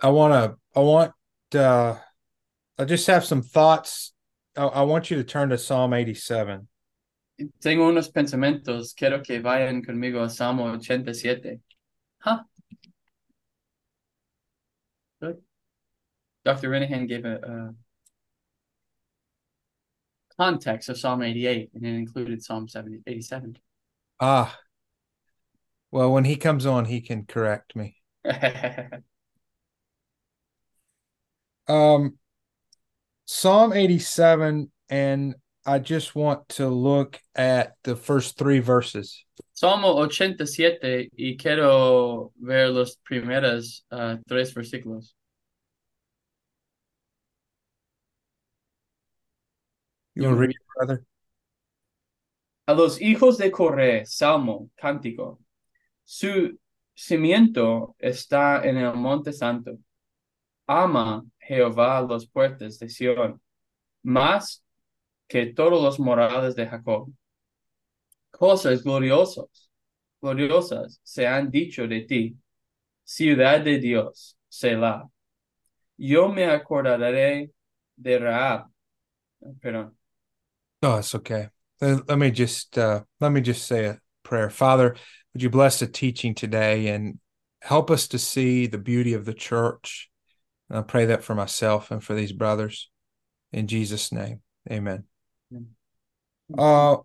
I want to, I want, uh, I just have some thoughts. I, I want you to turn to Psalm 87. Tengo unos pensamientos, quiero que vayan conmigo a Salmo 87. Huh? Good. Dr. Renihan gave a, a context of Psalm 88, and it included Psalm 70, 87. Ah, well, when he comes on, he can correct me. Um, Psalm 87, and I just want to look at the first three verses. Salmo 87 y quiero ver los primeros uh, tres versículos. You want to read, brother? A los hijos de Coré, Salmo, cántico. Su cimiento está en el monte santo. Ama Jehová los puertos de Sión, más que todos los morales de Jacob. Cosas gloriosas, gloriosas se han dicho de ti, ciudad de Dios, Selah. Yo me acordaré de Raab. Perdón. Oh, it's okay. Let me just uh, let me just say a prayer. Father, would you bless the teaching today and help us to see the beauty of the church? And I pray that for myself and for these brothers. In Jesus' name, amen. Uh,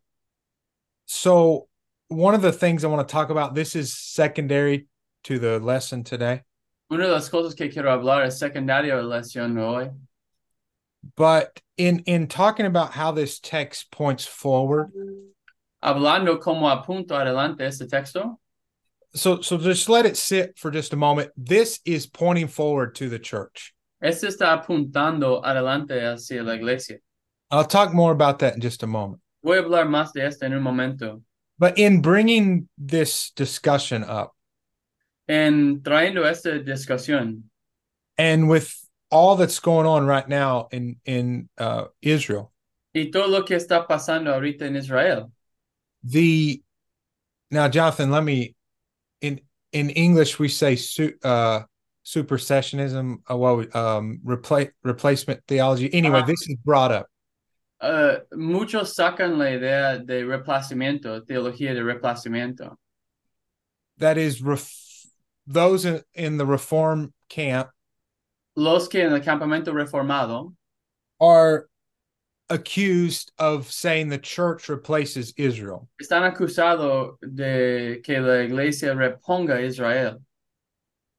so, one of the things I want to talk about, this is secondary to the lesson today. Una de las cosas que quiero hablar es secundaria a la lección hoy. But in in talking about how this text points forward, Hablando como apunto adelante este texto, so so just let it sit for just a moment. This is pointing forward to the church. este está apuntando adelante hacia la iglesia. I'll talk more about that in just a moment. Voy a hablar más de esto en un momento. But in bringing this discussion up, En trayendo esta discusión and with all that's going on right now in in uh, Israel, y todo lo que está pasando ahorita en Israel. the now Jonathan, let me in in English we say su, uh, supersessionism, uh, well, um, replace replacement theology. Anyway, Uh-huh. this is brought up. Uh, muchos sacan la idea de replacimiento, teología de replacimiento. That is, ref, those in, in the reform camp Los que en el campamento reformado are accused of saying the church replaces Israel. están acusados de que la iglesia reponga Israel.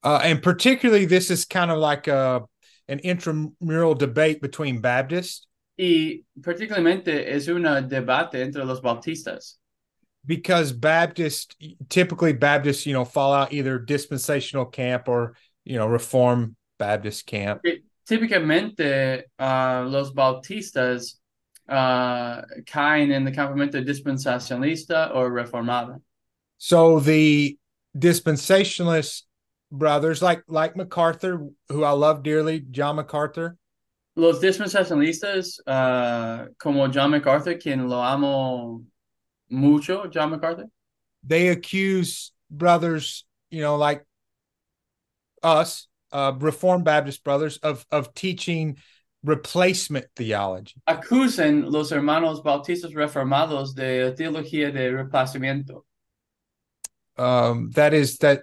Uh, and particularly, this is kind of like a an intramural debate between Baptists Y particularmente es un debate entre los bautistas, because Baptists typically Baptists, you know, fall out either dispensational camp or you know Reform Baptist camp. que típicamente ah, los bautistas ah, caen en el campamento dispensacionalista o reformado. So the dispensationalist brothers, like like MacArthur, who I love dearly, John MacArthur, Los dispensacionalistas, ah, como John MacArthur, quien lo amo mucho, John MacArthur, they accuse brothers, you know, like us, uh, Reformed Baptist brothers, of of teaching replacement theology. acusan los hermanos bautistas reformados de teología de replacimiento, Um, that is that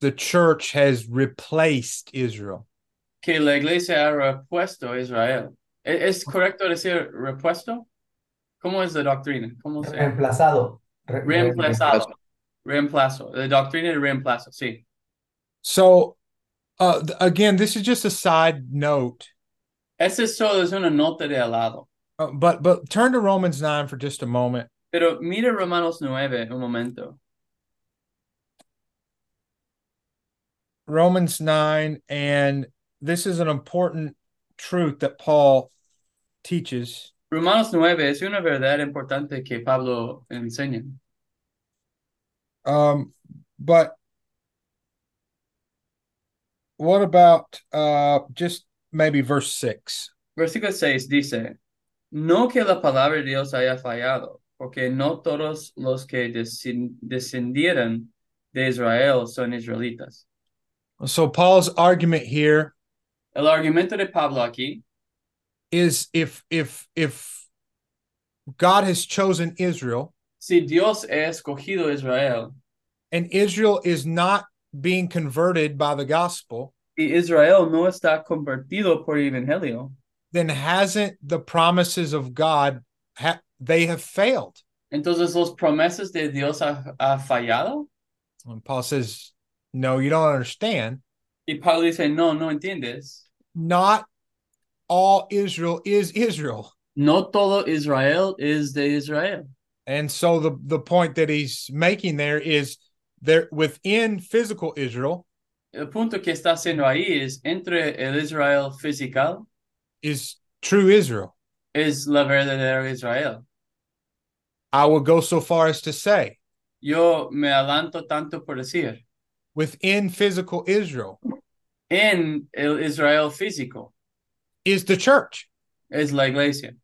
the church has replaced Israel. que la iglesia ha repuesto a Israel. ¿E- ¿Es correcto decir repuesto? ¿Cómo es la doctrina? ¿Cómo se Reemplazado. Re- Reemplazado. Reemplazo. La doctrina de reemplazo, sí. So, uh, again, this is just a side note, Solo es una nota de al lado. uh, but but turn to Romans nine for just a moment. Pero mira Romanos 9 un momento. Romans nine, and this is an important truth that Paul teaches. Romanos 9 es una verdad importante que Pablo enseña. Um, but what about uh, just maybe verse six? Versículo 6 dice, no que la palabra de Dios haya fallado, porque no todos los que descendieron de Israel son israelitas. So Paul's argument here El argumento de Pablo aquí is if if if God has chosen Israel si Dios ha escogido Israel and Israel is not being converted by the gospel, Israel no está convertido por el evangelio, then hasn't the promises of God ha- they have failed? entonces los promesas de Dios ha, ha fallado. And Paul says, "No, you don't understand. Y Pablo dice, no, no entiendes. Not all Israel is Israel." No todo Israel es de Israel. And so the the point that he's making there is there within physical Israel El punto que está haciendo ahí es entre el Israel physical is true Israel. es la verdadera Israel. I will go so far as to say Yo me adelanto tanto por decir, within physical Israel en el Israel físico is the church. es la iglesia.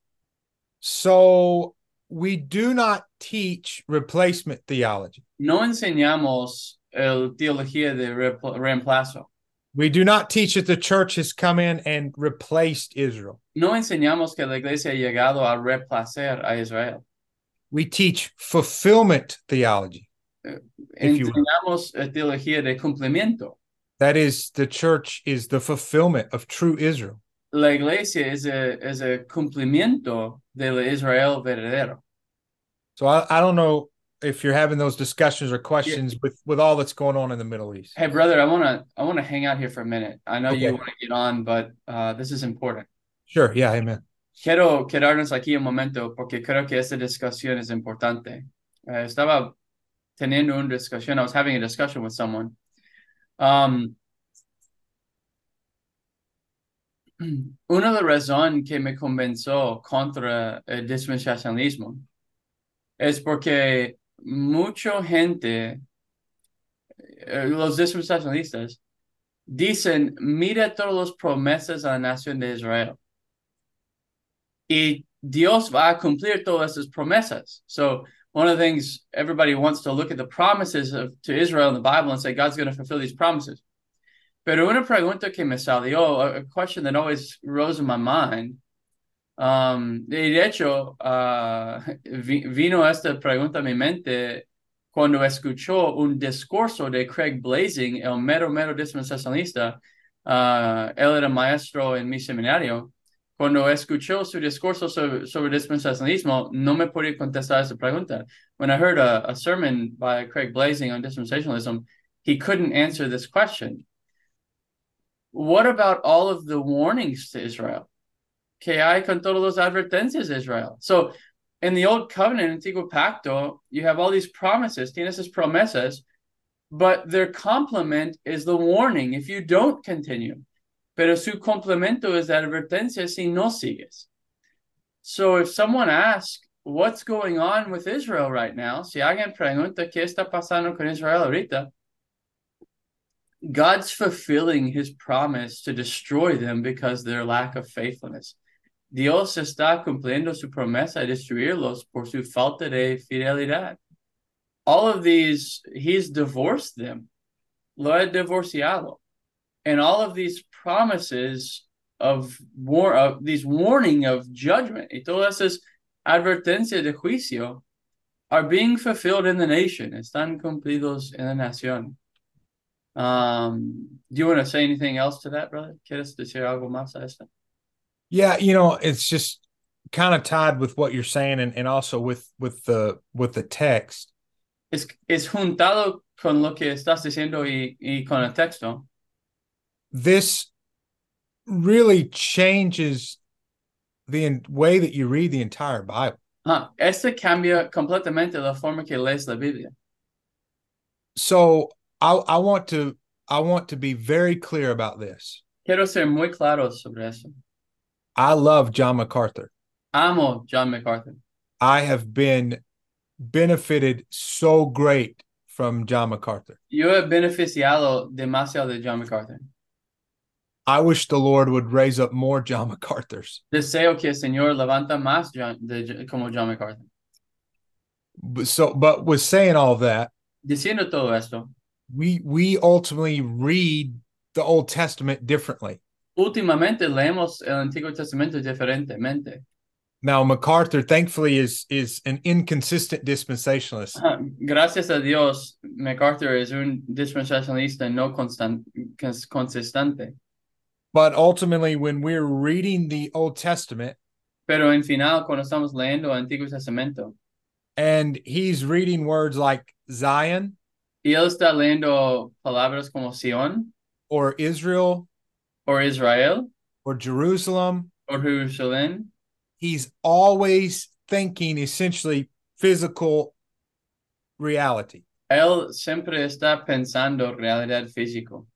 So we do not teach replacement theology. No enseñamos el teología de reemplazo. We do not teach that the church has come in and replaced Israel. No enseñamos que la iglesia ha llegado a reemplazar a Israel. We teach fulfillment theology. Will. Enseñamos eh, teología de cumplimiento. That is, the church is the fulfillment of true Israel. La iglesia es a, es a cumplimiento del Israel verdadero. So I, I don't know if you're having those discussions or questions with, with all that's going on in the Middle East. Hey, brother, I wanna I wanna hang out here for a minute. I know you want to get on, but uh, this is important. Sure. Yeah. Amen. Quiero quedarnos aquí un momento porque creo que esta discusión es importante. Eh, estaba teniendo una discusión. I was having a discussion with someone. Um, una de las razones que me convenció contra el dispensacionalismo es porque mucha gente, eh, los dispensacionalistas, dicen, mira todas las promesas a la nación de Israel. Y Dios va a cumplir todas esas promesas. So one of the things everybody wants to look at the promises of, to Israel in the Bible and say God's going to fulfill these promises. Pero una pregunta que me salió, a, a question that always rose in my mind, um, de hecho, uh, vi- vino esta pregunta a mi mente cuando escuchó un discurso de Craig Blaising, el mero, mero dispensacionalista. Uh, él era maestro en mi seminario. Cuando escuchó su discurso sobre, sobre dispensacionalismo, no me podía contestar esa pregunta. When I heard a, a sermon by Craig Blaising on dispensationalism, he couldn't answer this question. What about all of the warnings to Israel? Que hay con todas las advertencias de Israel. So, in the Old Covenant, Antiguo Pacto, you have all these promises, tienes esas promesas, but their complement is the warning if you don't continue. Pero su complemento es la advertencia si no sigues. So if someone asks, what's going on with Israel right now? Si alguien pregunta qué está pasando con Israel ahorita, God's fulfilling his promise to destroy them because their lack of faithfulness. Dios está cumpliendo su promesa de destruirlos por su falta de fidelidad. All of these, he's divorced them. Lo ha divorciado. And all of these promises of war of these warning of judgment y todas esas advertencias de juicio are being fulfilled in the nation. Están cumplidos en la nación. Um, do you want to say anything else to that, brother? ¿Quieres decir algo más a esto? Yeah, you know, it's just kind of tied with what you're saying and, and also with with the with the text. Es, es juntado con lo que estás diciendo y, y con el texto. This really changes the way that you read the entire Bible. Ah, este cambia completamente la forma que lees la Biblia. So I I want to I want to be very clear about this. Quiero ser muy claro sobre eso. I love John MacArthur. I'm a John MacArthur. I have been benefited so great from John MacArthur. Yo he beneficiado demasiado de John MacArthur. I wish the Lord would raise up more John MacArthurs. Deseo que el Señor levanta más John, de, como John MacArthur. But so but with saying all that, Diciendo todo esto, we we ultimately read the Old Testament differently. Últimamente leemos el Antiguo Testamento diferentemente. Now, MacArthur, thankfully, is is an inconsistent dispensationalist. Gracias a Dios, MacArthur es un dispensacionalista no constant, cons- consistente. But ultimately, when we're reading the Old Testament Pero en final, cuando estamos leyendo Antiguo Testamento, and he's reading words like Zion y él está leyendo palabras como Sion, or Israel o Israel, or Jerusalem, or Jerusalem. he's always thinking essentially physical reality. él siempre está pensando realidad físico.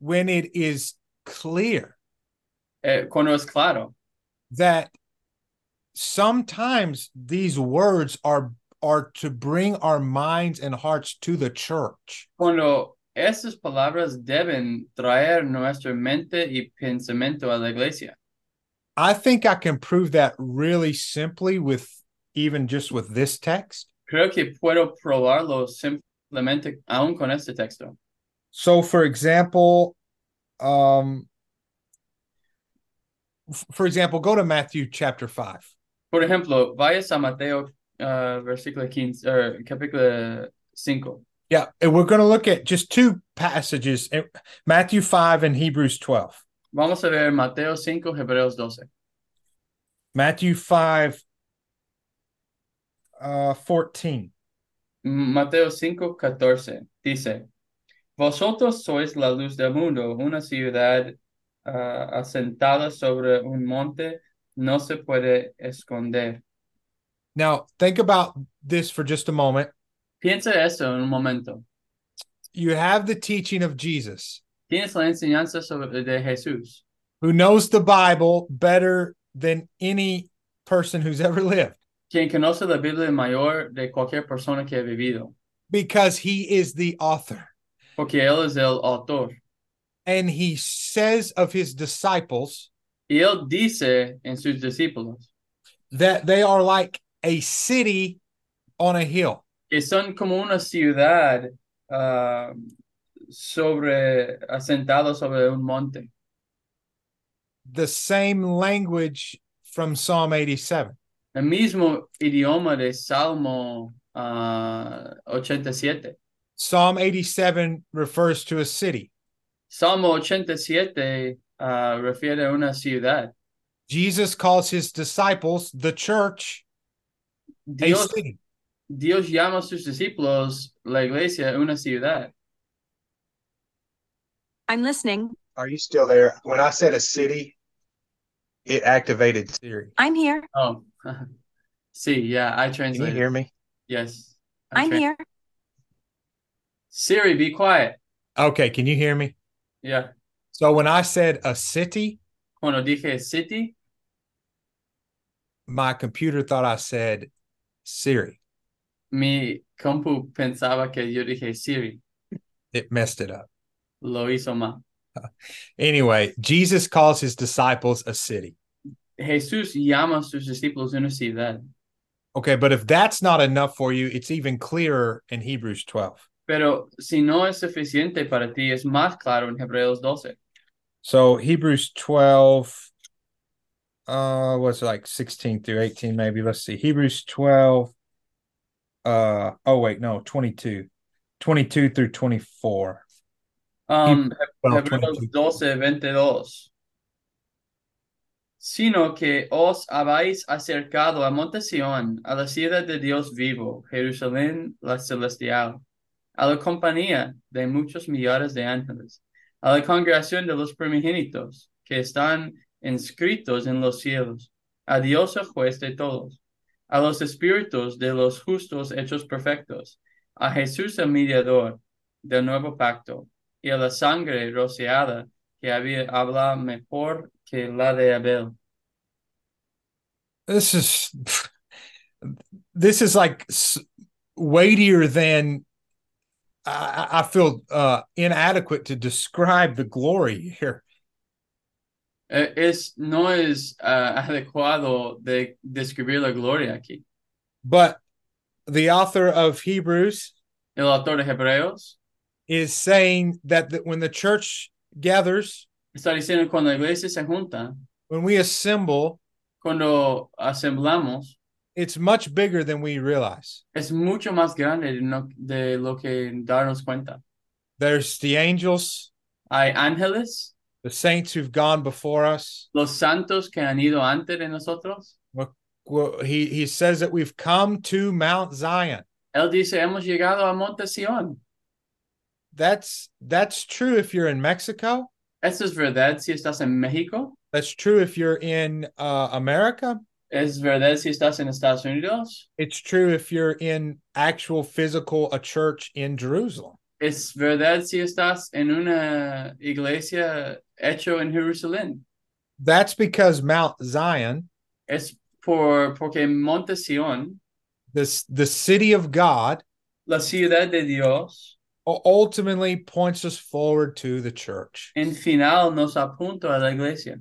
When it is clear Eh, cuando es claro, that sometimes these words are are to bring our minds and hearts to the church. cuando esas palabras deben traer nuestra mente y pensamiento a la iglesia. I think I can prove that really simply with even just with this text. Creo que puedo probarlo simplemente aún con este texto. So for example, um for example, go to Matthew chapter 5. Por ejemplo, vayas a Mateo uh, versículo 15, er, capítulo 5. Yeah, and we're going to look at just two passages, eh, Matthew 5 and Hebrews 12. Vamos a ver Mateo 5, Hebreos 12. Matthew 5 uh 14. Mateo 5, 14 dice, Vosotros sois la luz del mundo, una ciudad ah, asentada sobre un monte no se puede esconder. Now, think about this for just a moment. Piensa eso en un momento. You have the teaching of Jesus, Tienes la enseñanza sobre, de Jesús, who knows the Bible better than any person who's ever lived quien conoce la Biblia mayor de cualquier persona que ha vivido, because he is the author. porque Él es el autor. And he says of his disciples Y Él dice en sus discípulos that they are like a city on a hill. Son como una ciudad ah, sobre, asentada sobre un monte. The same language from Psalm 87. El mismo idioma de Salmo ah, 87. Psalm 87 refers to a city. Salmo 87 ah, refiere a una ciudad. Jesus calls his disciples, the church, a Dios, city. Dios llama a sus discípulos la iglesia una ciudad. I'm listening. Are you still there? When I said a city, it activated Siri. I'm here. Oh, sí, yeah, I Can you hear me? Yes. I I'm tran- here. Siri, be quiet. Okay, can you hear me? Yeah. So when I said a city, Cuando dije city, my computer thought I said Siri. Mi compu pensaba que yo dije Siri. It messed it up. Lo hizo mal. Anyway, Jesus calls his disciples a city. Jesús llama a sus discípulos una ciudad. Okay, but if that's not enough for you, it's even clearer in Hebrews 12. Pero si no es suficiente para ti, es más claro en Hebreos 12. So Hebrews 12, uh, what's it like 16 through 18, maybe. Let's see. Hebrews 12. Uh oh, wait, no, 22. 22 through 24. Um, 12, Hebreos 22. 12, 22. Sino que os habéis acercado a Monte Sión, a la ciudad de Dios vivo, Jerusalén la celestial, a la compañía de muchos millares de ángeles, a la congregación de los primogénitos que están inscritos en los cielos, a Dios el juez de todos, a los espíritus de los justos hechos perfectos, a Jesús el mediador del nuevo pacto, y a la sangre rociada que había habla mejor que la de Abel. This is this is like weightier than I, I feel uh inadequate to describe the glory here. Eh, Es, no es ah, adecuado de describir la gloria aquí. But the author of Hebrews El autor de Hebreos is saying that, that when the church gathers, Está diciendo cuando la iglesia se junta, when we assemble, cuando asemblamos, it's much bigger than we realize. es mucho más grande de, no- de lo que darnos cuenta. There's the angels, Hay ángeles, the saints who've gone before us. los santos que han ido antes de nosotros. He he says that we've come to Mount Zion. Él dice, hemos llegado a Monte Sion. That's that's true if you're in Mexico. Esto es verdad si estás en México. That's true if you're in uh, America. Es verdad si estás en Estados Unidos. It's true if you're in actual physical a church in Jerusalem. Es verdad si estás en una iglesia hecho en Jerusalén. That's because Mount Zion, Es por, porque Monte Sion, this the city of God, la ciudad de Dios, ultimately points us forward to the church. en final nos apunta a la iglesia.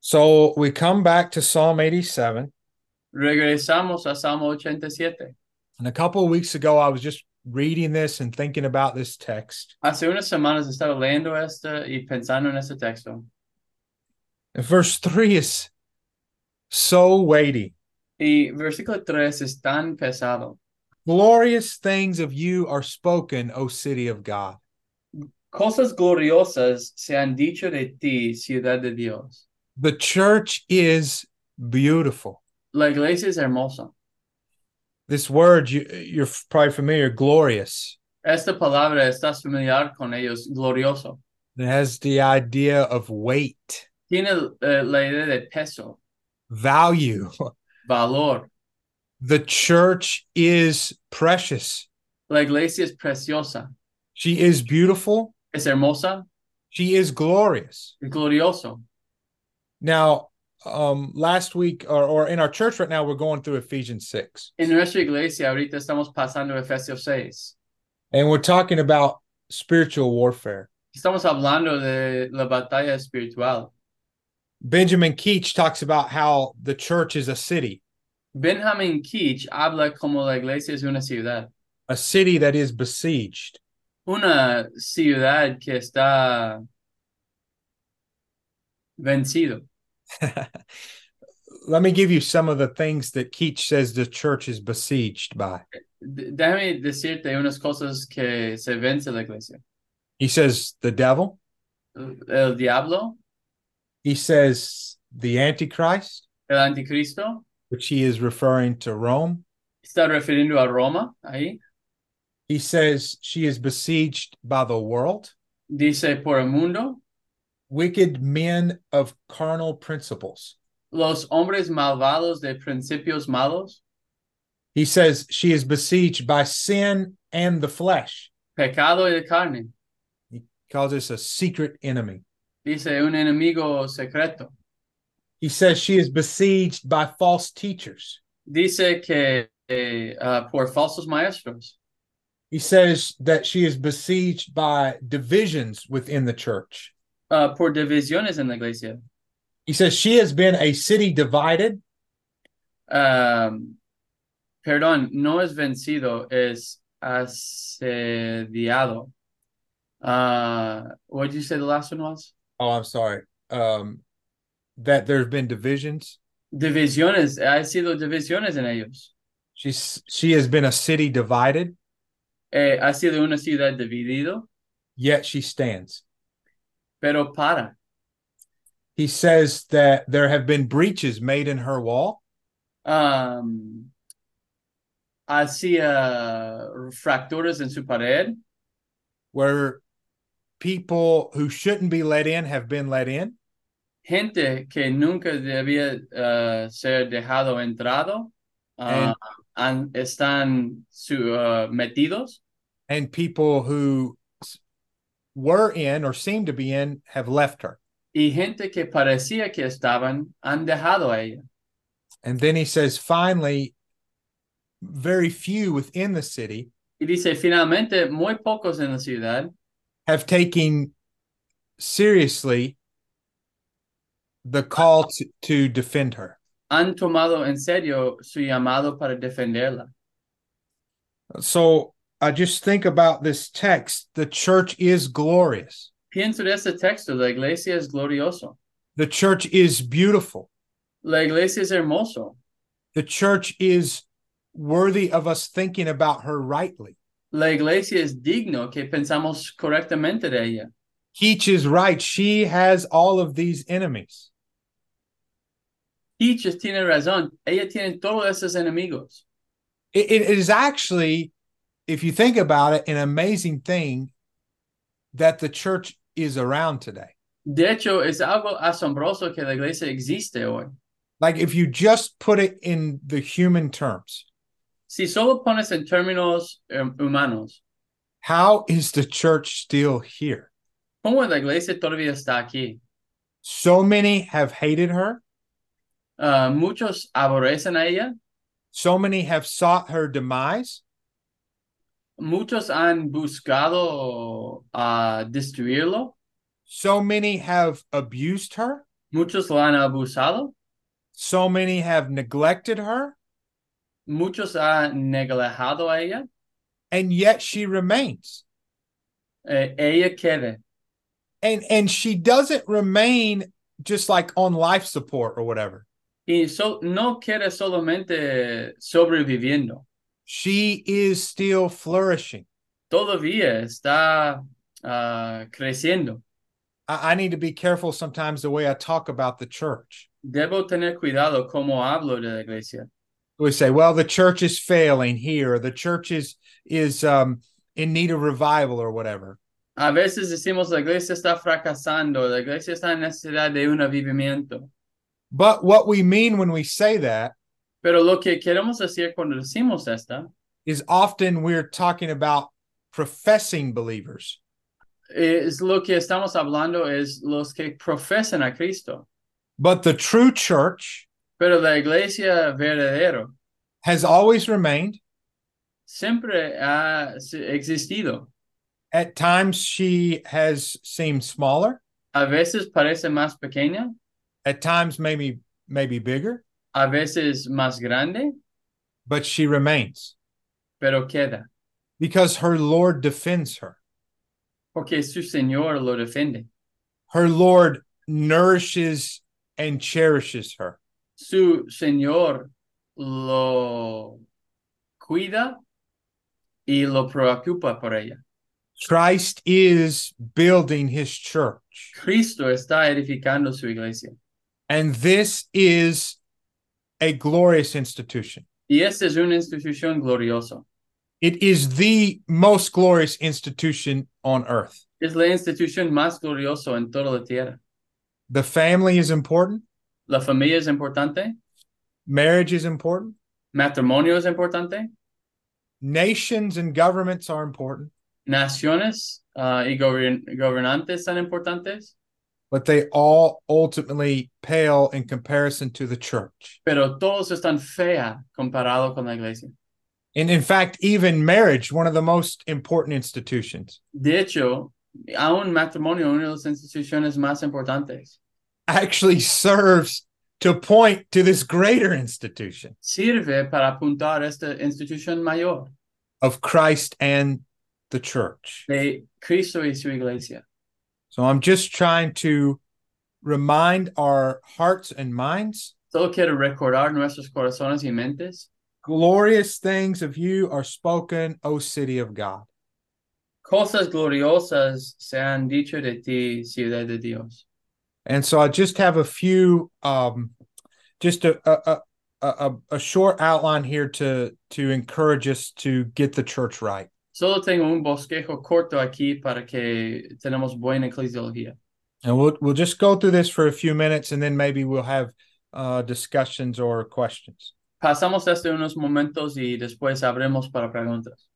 So we come back to Psalm 87. Regresamos a Salmo 87. And a couple of weeks ago, I was just reading this and thinking about this text. Hace unas semanas estaba leyendo esta y pensando en este texto. And verse 3 is so weighty. Y versículo 3 es tan pesado. Glorious things of you are spoken, O city of God. Cosas gloriosas se han dicho de ti, ciudad de Dios. The church is beautiful. La iglesia es hermosa. This word, you, you're probably familiar, glorious. Esta palabra estás familiar con ellos, glorioso. It has the idea of weight, Tiene eh, la idea de peso, value. valor. The church is precious. La iglesia es preciosa, She is beautiful. es hermosa, She is glorious. glorioso. Now, um, last week or, or in our church right now, we're going through Ephesians 6. En nuestra iglesia ahorita estamos pasando Efesios 6. And we're talking about spiritual warfare. Estamos hablando de la batalla espiritual. Benjamin Keach talks about how the church is a city, Benjamin Keach habla como la iglesia es una ciudad. a city that is besieged. Una ciudad que está vencido. Let me give you some of the things that Keach says the church is besieged by. Déjame decirte unas cosas que se vence la iglesia. He says the devil, El diablo, he says the Antichrist, el anticristo, which he is referring to Rome. está refiriendo a Roma ahí. He says she is besieged by the world, Dice por el mundo, wicked men of carnal principles. los hombres malvados de principios malos, He says she is besieged by sin and the flesh. pecado y carne. He calls this a secret enemy. Dice un enemigo secreto. He says she is besieged by false teachers. Dice que ah, por falsos maestros. He says that she is besieged by divisions within the church. Ah, por divisiones en la iglesia. He says she has been a city divided Um, perdón, no es vencido, es asediado. Uh, what did you say the last one was? Oh, I'm sorry. Um, that there's been divisions. Divisiones, ha sido divisiones en ellos. She's she has been a city divided, Eh, ha sido una ciudad dividido, yet she stands. Pero para. He says that there have been breaches made in her wall, Um, hacía fracturas en su pared, where people who shouldn't be let in have been let in. gente que nunca debía uh, ser dejado entrado, uh, han- están su, uh, metidos. and people who were in or seemed to be in have left her. y gente que parecía que estaban han dejado a ella. And then he says, finally, very few within the city Y dice, finalmente, muy pocos en la ciudad have taken seriously the call to, to defend her. han tomado en serio su llamado para defenderla. So I just think about this text. The church is glorious. Pienso de este texto, la iglesia es glorioso. The church is beautiful. La iglesia es hermoso. The church is worthy of us thinking about her rightly. La iglesia es digno que pensamos correctamente de ella. Keach is right. She has all of these enemies. Keach tiene razón. Ella tiene todos esos enemigos. It, it is actually, if you think about it, an amazing thing that the church is around today. De hecho, es algo asombroso que la iglesia existe hoy. Like if you just put it in the human terms, Si solo pones en términos um, humanos, how is the church still here? ¿cómo la iglesia todavía está aquí? So many have hated her. Ah, muchos aborrecen a ella, So many have sought her demise. Muchos han buscado a destruirlo, So many have abused her. muchos lo han abusado, So many have neglected her. muchos han neglijado a ella, And yet she remains. eh, ella quede. And and she doesn't remain just like on life support or whatever. Y so- no quede solamente sobreviviendo, She is still flourishing. todavía está ah, creciendo. I, I need to be careful sometimes the way I talk about the church. Debo tener cuidado como hablo de la iglesia. We say, well, the church is failing here, the church is is um, in need of revival or whatever. A veces decimos la iglesia está fracasando, la iglesia está en necesidad de un avivamiento. But what we mean when we say that Pero lo que queremos decir cuando decimos esta is often we're talking about professing believers. es lo que estamos hablando es los que profesan a Cristo. But the true church Pero la iglesia verdadero has always remained. siempre ha existido. At times, she has seemed smaller. A veces parece más pequeña, At times, maybe maybe bigger, a veces más grande, but she remains pero queda, because her Lord defends her. porque su Señor lo defiende. Her Lord nourishes and cherishes her. Su Señor lo cuida y lo preocupa por ella. Christ is building his church, Cristo está edificando su iglesia. and this is a glorious institution. Y esta es una institución gloriosa. It is the most glorious institution on earth. Es la institución más gloriosa en toda la tierra. The family is important, La familia es importante, marriage is important, matrimonio es importante, nations and governments are important, naciones ah, y gobern- gobernantes son importantes, but they all ultimately pale in comparison to the church. pero todos están fea comparado con la iglesia. And in fact, even marriage, one of the most important institutions, De hecho, aún matrimonio, una de las instituciones más importantes, actually serves to point to this greater institution sirve para apuntar esta institución mayor of Christ and the church. de Cristo y su iglesia. So I'm just trying to remind our hearts and minds Solo quiero recordar nuestros corazones y mentes. glorious things of you are spoken, O city of God. Cosas gloriosas se han dicho de ti, ciudad de Dios. And so I just have a few, um, just a, a, a, a, a short outline here to, to encourage us to get the church right. Solo tengo un bosquejo corto aquí para que tenemos buena eclesiología. And we'll, we'll just go through this for a few minutes and then maybe we'll have uh, discussions or questions. Pasamos este unos momentos y después abremos para preguntas.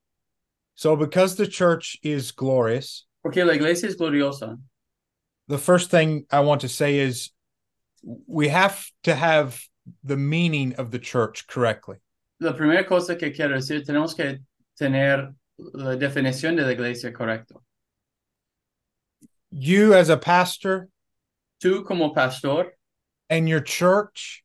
So because the church is glorious, Porque la iglesia es gloriosa. the first thing I want to say is we have to have the meaning of the church correctly. La primera cosa que quiero decir, tenemos que tener la definición de la iglesia correcto. You, as a pastor, Tú como pastor and your church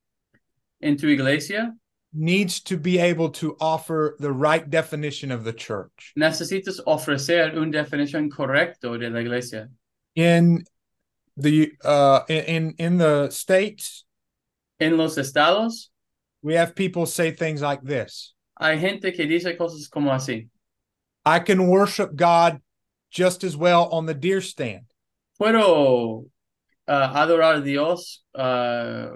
en tu iglesia needs to be able to offer the right definition of the church. necesitas ofrecer una definición correcta de la iglesia. in the uh in in the states En los estados we have people say things like this hay gente que dice cosas como así. I can worship god just as well on the deer stand. Puedo uh, adorar a Dios uh,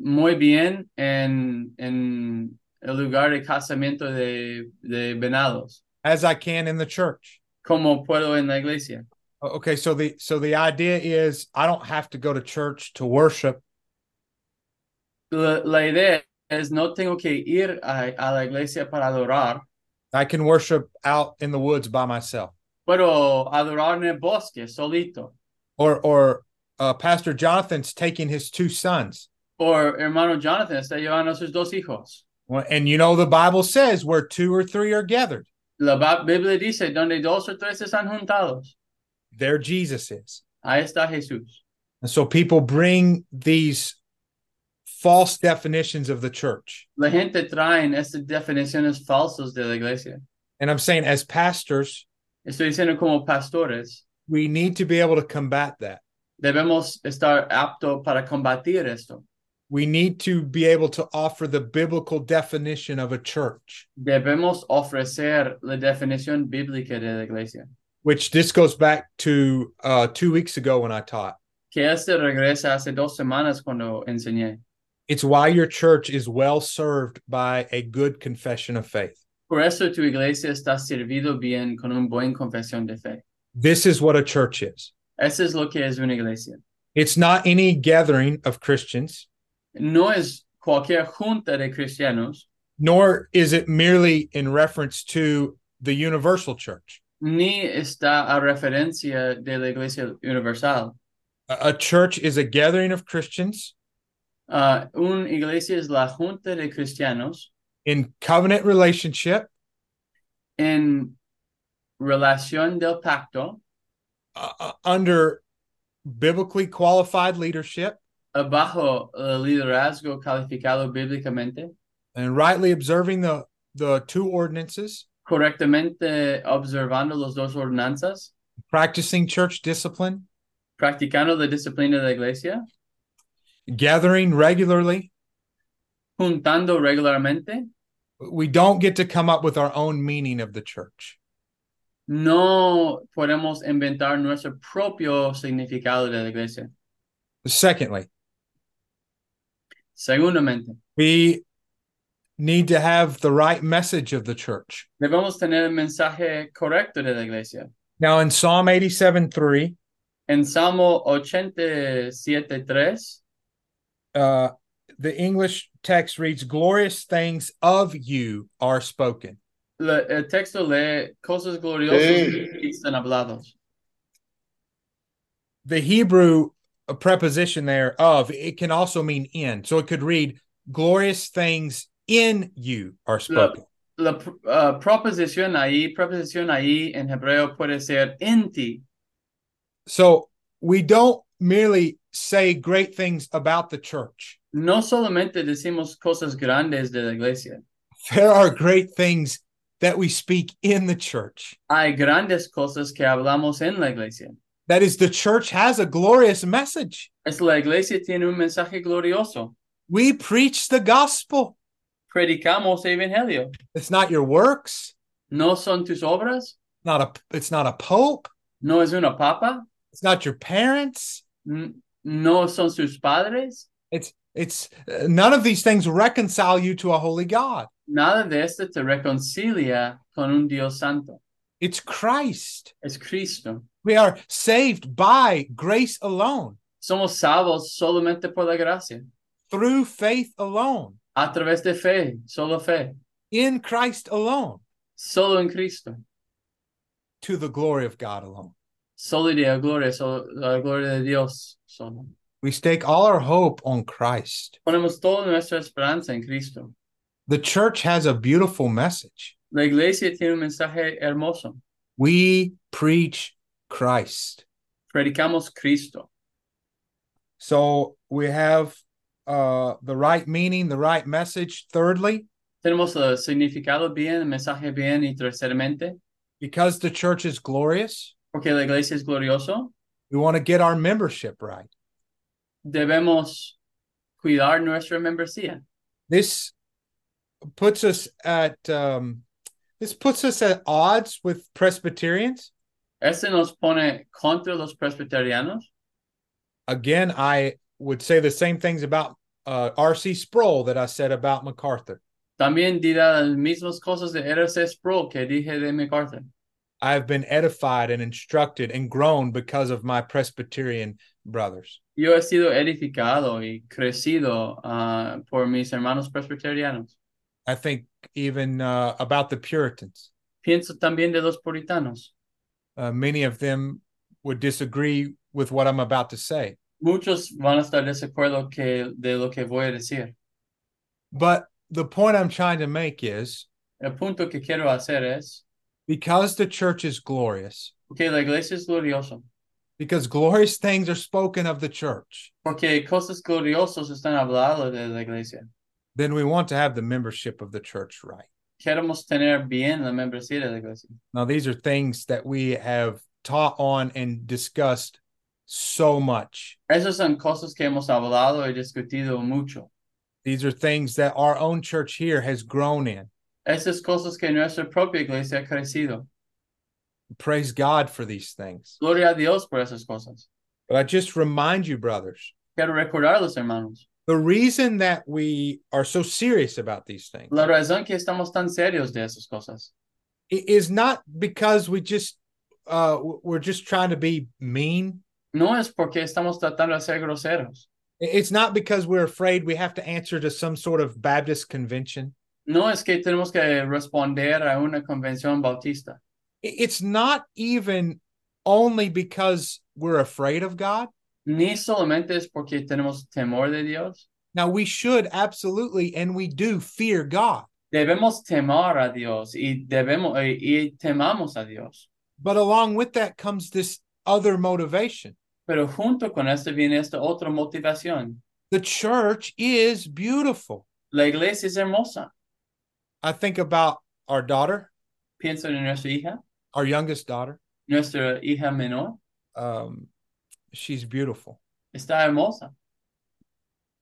muy bien en, en el lugar de casamiento de, de venados, as i can in the church. Como puedo en la iglesia. okay so the so the idea is i don't have to go to church to worship. La, la idea es no tengo que ir a, a la iglesia para adorar, i can worship out in the woods by myself puedo adorar en el bosque solito. or or uh, pastor jonathan's taking his two sons Or hermano Jonathan está llevando sus dos hijos. Well, and you know the bible says where two or three are gathered La Biblia dice, donde dos o tres están juntados, there jesus is ahí está Jesús. and so people bring these false definitions of the church La gente traen estas definiciones falsas de la iglesia. and i'm saying as pastors Estoy diciendo como pastores, we need to be able to combat that debemos estar aptos para combatir esto. we need to be able to offer the biblical definition of a church Debemos ofrecer la definición bíblica de la iglesia. which this goes back to uh, two weeks ago when i taught Que este regresa hace dos semanas cuando enseñé. It's why your church is well served by a good confession of faith Por eso tu iglesia está servido bien con una buena confesión de fe. this is what a church is Eso es lo que es una iglesia. it's not any gathering of christians No es cualquier junta de cristianos, nor is it merely in reference to the universal church ni está a referencia de la iglesia universal. a a church is a gathering of christians Uh, una iglesia es la junta de cristianos in covenant relationship en relación del pacto uh, uh, under biblically qualified leadership bajo el liderazgo calificado bíblicamente, and rightly observing the the two ordinances correctamente observando las dos ordenanzas, practicing church discipline practicando la disciplina de la iglesia, gathering regularly juntando regularmente, we don't get to come up with our own meaning of the church no podemos inventar nuestro propio significado de la iglesia. secondly Segundamente, we need to have the right message of the church debemos tener el mensaje correcto de la iglesia. now in psalm 87 3 En Salmo 87.3, uh the english text reads glorious things of you are spoken la- el texto lee cosas gloriosas que están hablados. the hebrew preposition there of it can also mean in so it could read glorious things in you are spoken La pr- uh, proposición ahí, proposición ahí en hebreo puede ser en ti. so we don't merely say great things about the church. No solamente decimos cosas grandes de la iglesia, there are great things that we speak in the church. Hay grandes cosas que hablamos en la iglesia. that is the church has a glorious message. Es la iglesia tiene un mensaje glorioso. we preach the gospel. Predicamos el evangelio. it's not your works. No son tus obras, not a it's not a pope. No es una papa, it's not your parents. N- no son sus padres. it's it's uh, none of these things reconcile you to a holy god. Nada de esto te reconcilia con un Dios santo. it's christ. Es Cristo. we are saved by grace alone. Somos salvos solamente por la gracia, through faith alone. A través de fe, solo fe, in christ alone. Solo en Cristo, to the glory of god alone. Solo de la gloria, solo la gloria de Dios. Solo. we stake all our hope on christ Ponemos toda nuestra esperanza en Cristo. the church has a beautiful message La iglesia tiene un mensaje hermoso. we preach christ Predicamos Cristo. so we have uh the right meaning the right message thirdly Tenemos el significado bien, el mensaje bien y terceramente, because the church is glorious porque la iglesia es glorioso. We want to get our membership right. Debemos cuidar nuestra membresía. This puts us at um, this puts us at odds with Presbyterians. Este nos pone contra los presbiterianos. Again, I would say the same things about uh, R.C. Sproul that I said about MacArthur. También dirá las mismas cosas de R.C. Sproul que dije de MacArthur. I've been edified and instructed and grown because of my Presbyterian brothers. Yo he sido edificado y crecido ah, por mis hermanos presbiterianos. I think even uh, about the Puritans. Pienso también de los puritanos. Uh, many of them would disagree with what I'm about to say. Muchos van a estar desacuerdo que, de lo que voy a decir. But the point I'm trying to make is El punto que quiero hacer es because the church is glorious, que la iglesia es gloriosa, because glorious things are spoken of the church, porque cosas gloriosas están hablando de la iglesia. then we want to have the membership of the church right. Queremos tener bien la membresía de la iglesia. Now, these are things that we have taught on and discussed so much. Esas son cosas que hemos hablado y discutido mucho. These are things that our own church here has grown in. Esas cosas que nuestra propia iglesia ha crecido. Praise God for these things. Gloria a Dios por esas cosas. But I just remind you, brothers, Quiero recordarles, hermanos, the reason that we are so serious about these things la razón que estamos tan serios de esas cosas is not because we just uh we're just trying to be mean. no es porque estamos tratando de ser groseros. It's not because we're afraid we have to answer to some sort of Baptist convention. No es que tenemos que responder a una convención bautista. It's not even only because we're afraid of God. Ni solamente es porque tenemos temor de Dios. Now we should absolutely and we do fear God. Debemos temor a Dios y debemos y, y temamos a Dios. But along with that comes this other motivation. Pero junto con esto viene esta otra motivación. The church is beautiful. La iglesia es hermosa. I think about our daughter, Pienso en nuestra hija, our youngest daughter. nuestra hija menor. Um, she's beautiful. Está hermosa.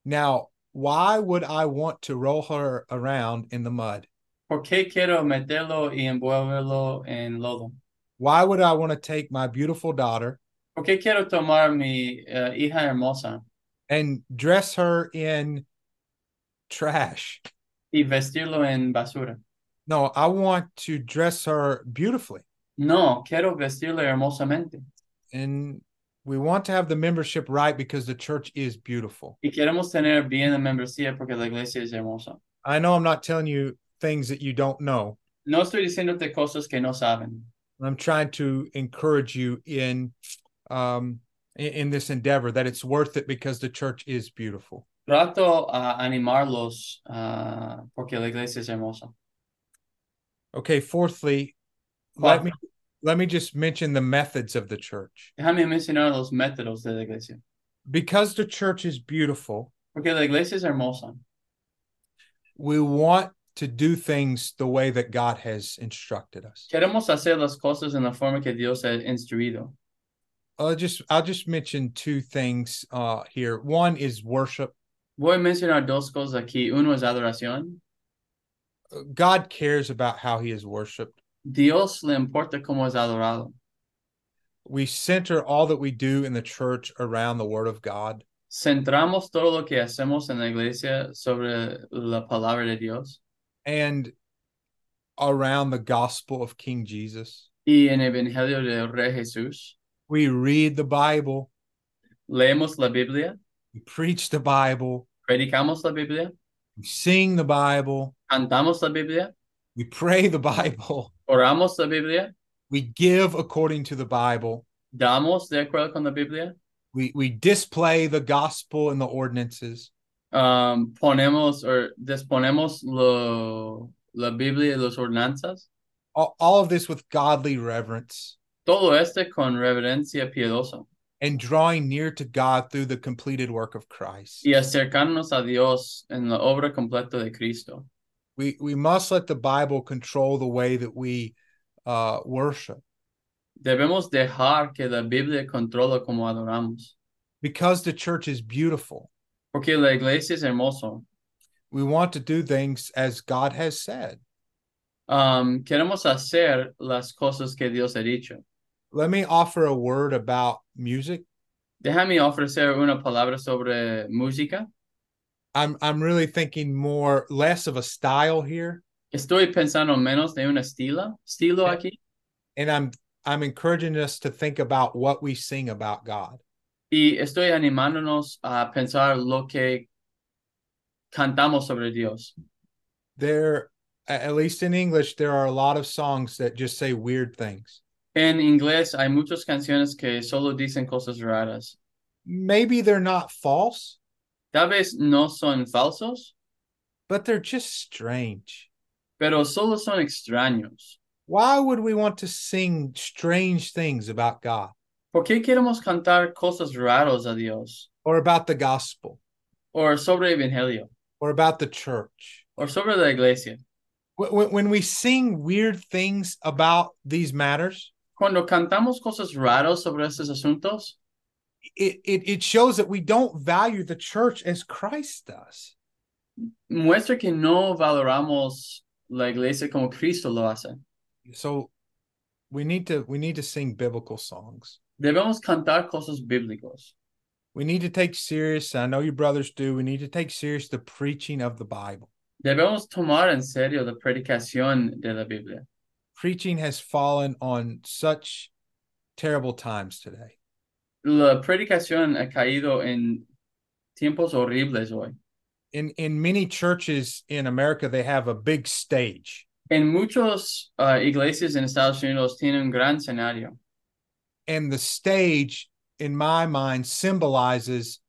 Now, why would I want to roll her around in the mud? ¿Por qué quiero meterlo y envolverlo en lodo? Why would I want to take my beautiful daughter ¿Por qué quiero tomar mi eh, hija hermosa and dress her in trash? Y vestirlo en basura? No, I want to dress her beautifully. No, quiero vestirla hermosamente. And we want to have the membership right because the church is beautiful. Y queremos tener bien la membresía porque la iglesia es hermosa. I know I'm not telling you things that you don't know. No estoy diciéndote cosas que no saben. I'm trying to encourage you in um in, in this endeavor that it's worth it because the church is beautiful. Trato a animarlos ah, porque la iglesia es hermosa. Okay, fourthly, let me let me just mention the methods of the church. Déjame mencionar los métodos de la iglesia. Because the church is beautiful, Porque la iglesia es hermosa. we want to do things the way that God has instructed us. Queremos hacer las cosas en la forma que Dios ha instruido. I'll just I'll just mention two things uh here. One is worship. Voy a mencionar dos cosas aquí. Uno es adoración. God cares about how he is worshiped. Dios le importa cómo es adorado. We center all that we do in the church around the word of God. Centramos todo lo que hacemos en la iglesia sobre la palabra de Dios and around the gospel of King Jesus. y en el Evangelio del Rey Jesús. We read the Bible, Leemos la Biblia, we preach the Bible, predicamos la Biblia, we sing the Bible, cantamos la Biblia, we pray the Bible, oramos la Biblia, we give according to the Bible, damos de acuerdo con la Biblia, we, we display the gospel and the ordinances. um, ponemos o disponemos lo, la Biblia y las ordenanzas. All, all of this with godly reverence. Todo este con reverencia piedosa and drawing near to God through the completed work of Christ. y acercarnos a Dios en la obra completa de Cristo. We, we must let the Bible control the way that we uh, worship. Debemos dejar que la Biblia controle como adoramos, because the church is beautiful. porque la iglesia es hermoso. We want to do things as God has said. Um, queremos hacer las cosas que Dios ha dicho. Let me offer a word about music. Déjame ofrecer una palabra sobre música. I'm I'm really thinking more less of a style here, Estoy pensando menos de un estilo, estilo aquí, and I'm I'm encouraging us to think about what we sing about God. y estoy animándonos a pensar lo que cantamos sobre Dios. There, at least in English, there are a lot of songs that just say weird things. En inglés hay muchas canciones que solo dicen cosas raras. Maybe they're not false, Tal vez no son falsos, but they're just strange. pero solo son extraños. Why would we want to sing strange things about God ¿Por qué queremos cantar cosas raras a Dios? or about the gospel Or sobre el Evangelio, or about the church? Or sobre la iglesia. Wh- wh- When we sing weird things about these matters, Cuando cantamos cosas raras sobre estos asuntos, it, it, it shows that we don't value the church as Christ does. muestra que no valoramos la iglesia como Cristo lo hace. So we need to we need to sing biblical songs. Debemos cantar cosas bíblicos. We need to take serious, I know you brothers do, we need to take serious the preaching of the Bible. Debemos tomar en serio la predicación de la Biblia. Preaching has fallen on such terrible times today. La predicación ha caído en tiempos horribles hoy. In in many churches in America, they have a big stage. En muchas uh, iglesias en Estados Unidos tienen un gran escenario. And the stage, in my mind, symbolizes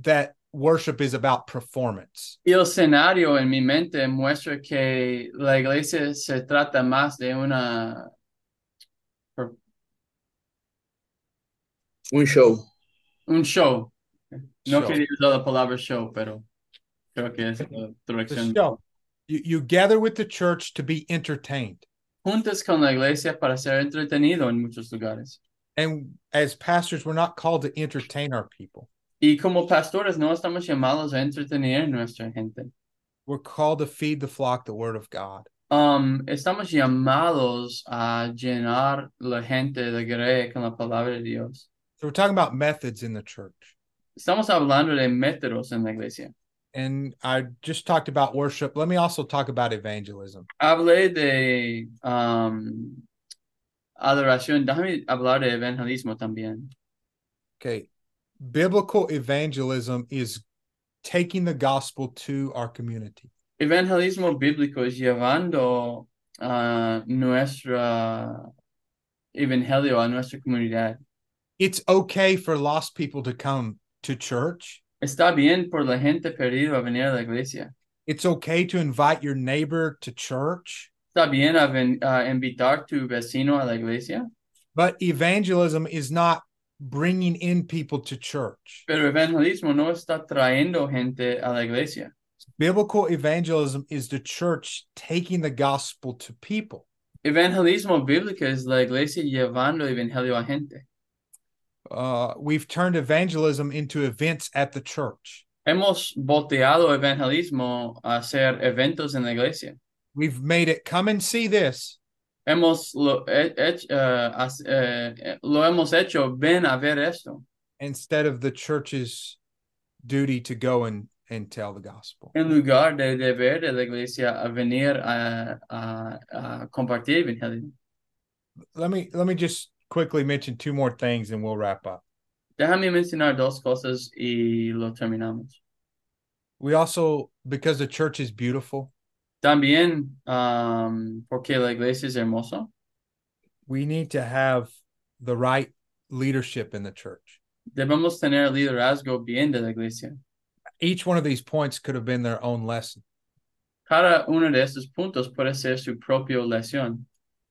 that worship is about performance. El escenario en mi mente muestra que la iglesia se trata más de una Un show. un show. No Show. quería usar la palabra show, pero creo que es la It's traducción. show. You, you gather with the church to be entertained. Juntas con la iglesia para ser entretenido en muchos lugares. And as pastors, we're not called to entertain our people. Y como pastores no estamos llamados a entretener nuestra gente. We're called to feed the flock the word of God. Um, estamos llamados a llenar la gente de grey con la palabra de Dios. So we're talking about methods in the church. Estamos hablando de métodos en la iglesia. And I just talked about worship. Let me also talk about evangelism. Hablé de um, adoración. Déjame hablar de evangelismo también. Okay. Biblical evangelism is taking the gospel to our community. Evangelismo bíblico es llevando a nuestra evangelio a nuestra comunidad. It's okay for lost people to come to church. Está bien por la gente perdida a venir a la iglesia. It's okay to invite your neighbor to church. Está bien a ven- a invitar tu vecino a la iglesia, But evangelism is not bringing in people to church. pero evangelismo no está trayendo gente a la iglesia. Biblical evangelism is the church taking the gospel to people. Evangelismo bíblico es la iglesia llevando evangelio a gente. Uh, we've turned evangelism into events at the church. Hemos volteado evangelismo a hacer eventos en la iglesia. We've made it come and see this. Hemos lo, he- hech- eh, has- eh, lo hemos hecho, ven a ver esto, instead of the church's duty to go and, and tell the gospel. en lugar de deber de la iglesia a venir a, a, a compartir evangelio. Let me let me just quickly mention two more things and we'll wrap up. Déjame mencionar dos cosas y lo terminamos. We also because the church is beautiful, También, um, porque la iglesia es hermosa, we need to have the right leadership in the church. debemos tener liderazgo bien de la iglesia. Each one of these points could have been their own lesson. Cada uno de estos puntos puede ser su propia lección.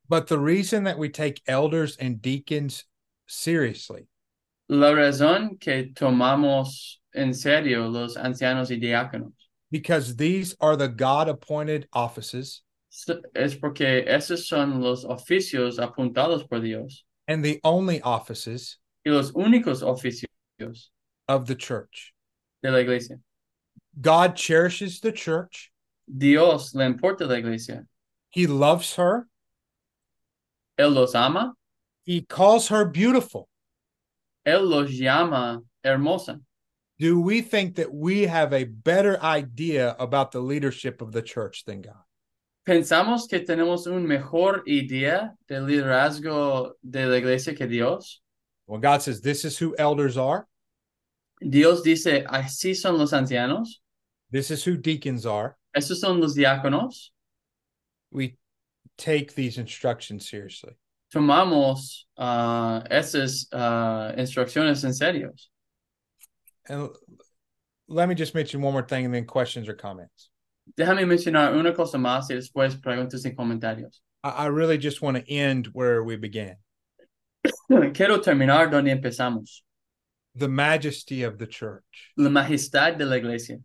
But the reason that we take elders and deacons seriously La razón que tomamos en serio los ancianos y diáconos, because these are the God appointed offices Es porque esos son los oficios apuntados por Dios and the only offices y los únicos oficios of the church. de la iglesia. God cherishes the church. Dios le importa la iglesia. He loves her. Él los ama, He calls her beautiful. Él los llama hermosa. Do we think that we have a better idea about the leadership of the church than God? Pensamos que tenemos una mejor idea del liderazgo de la iglesia que Dios. When God says this is who elders are, Dios dice, así son los ancianos, this is who deacons are, estos son los diáconos. we take these instructions seriously. Tomamos ah, esas ah, instrucciones en serio. And let me just mention one more thing and then questions or comments. Déjame mencionar una cosa más y después preguntas y comentarios. I, I really just want to end where we began. Quiero terminar donde empezamos. The majesty of the church. La majestad de la iglesia.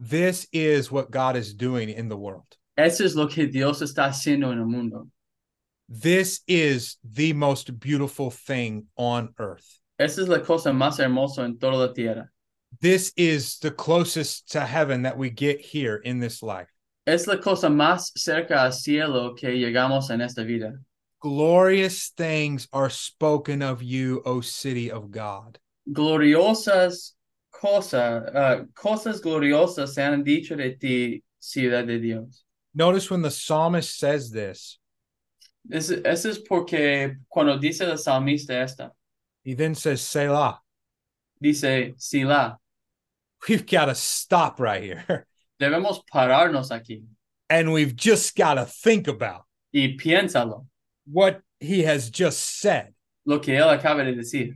This is what God is doing in the world. Eso es lo que Dios está haciendo en el mundo. This is the most beautiful thing on earth. Esa es la cosa más hermosa en toda la tierra. This is the closest to heaven that we get here in this life. Es la cosa más cerca al cielo que llegamos en esta vida. Glorious things are spoken of you, O city of God. Gloriosas cosas, ah, cosas gloriosas se han dicho de ti, ciudad de Dios. Notice when the psalmist says this, eso es porque cuando dice el salmista esta, he then says, Selah. dice, Sila, We've got to stop right here. debemos pararnos aquí And we've just got to think about y piénsalo, what he has just said. lo que él acaba de decir.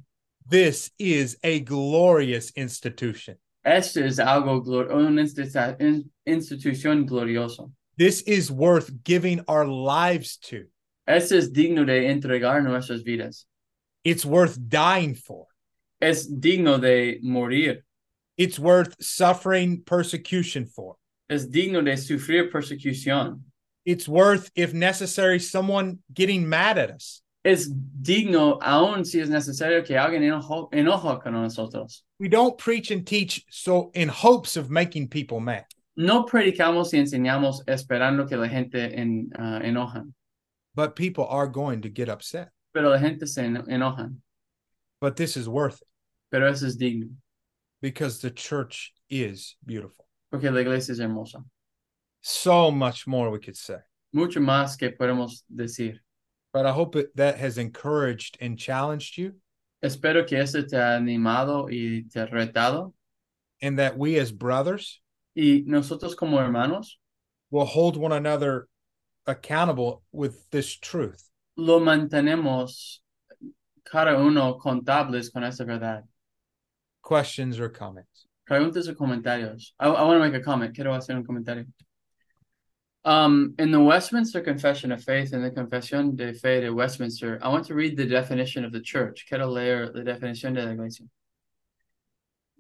This is a glorious institution. Esto es algo, glor- una institu- institución glorioso. This is worth giving our lives to. Esto es digno de entregar nuestras vidas. It's worth dying for. Es digno de morir. It's worth suffering persecution for. Es digno de sufrir persecución. It's worth, if necessary, someone getting mad at us. Es digno, aun si es necesario que alguien enojo, enoja con nosotros. We don't preach and teach so in hopes of making people mad. No predicamos y enseñamos esperando que la gente en, ah, enojan, But people are going to get upset. Pero la gente se enojan. But this is worth it Pero eso es digno, because the church is beautiful. porque la iglesia es hermosa. So much more we could say. Mucho más que podemos decir. But I hope it, that has encouraged and challenged you, Espero que esto te ha animado y te ha retado. and that we as brothers Y nosotros como hermanos will hold one another accountable with this truth. Lo mantenemos cada uno contables con esa verdad. Questions or comments? Preguntas o comentarios. I, I want to make a comment. Quiero hacer un comentario. Um, in the Westminster Confession of Faith, in the Confesión de Fe de Westminster, I want to read the definition of the church. Quiero leer la definición de la iglesia.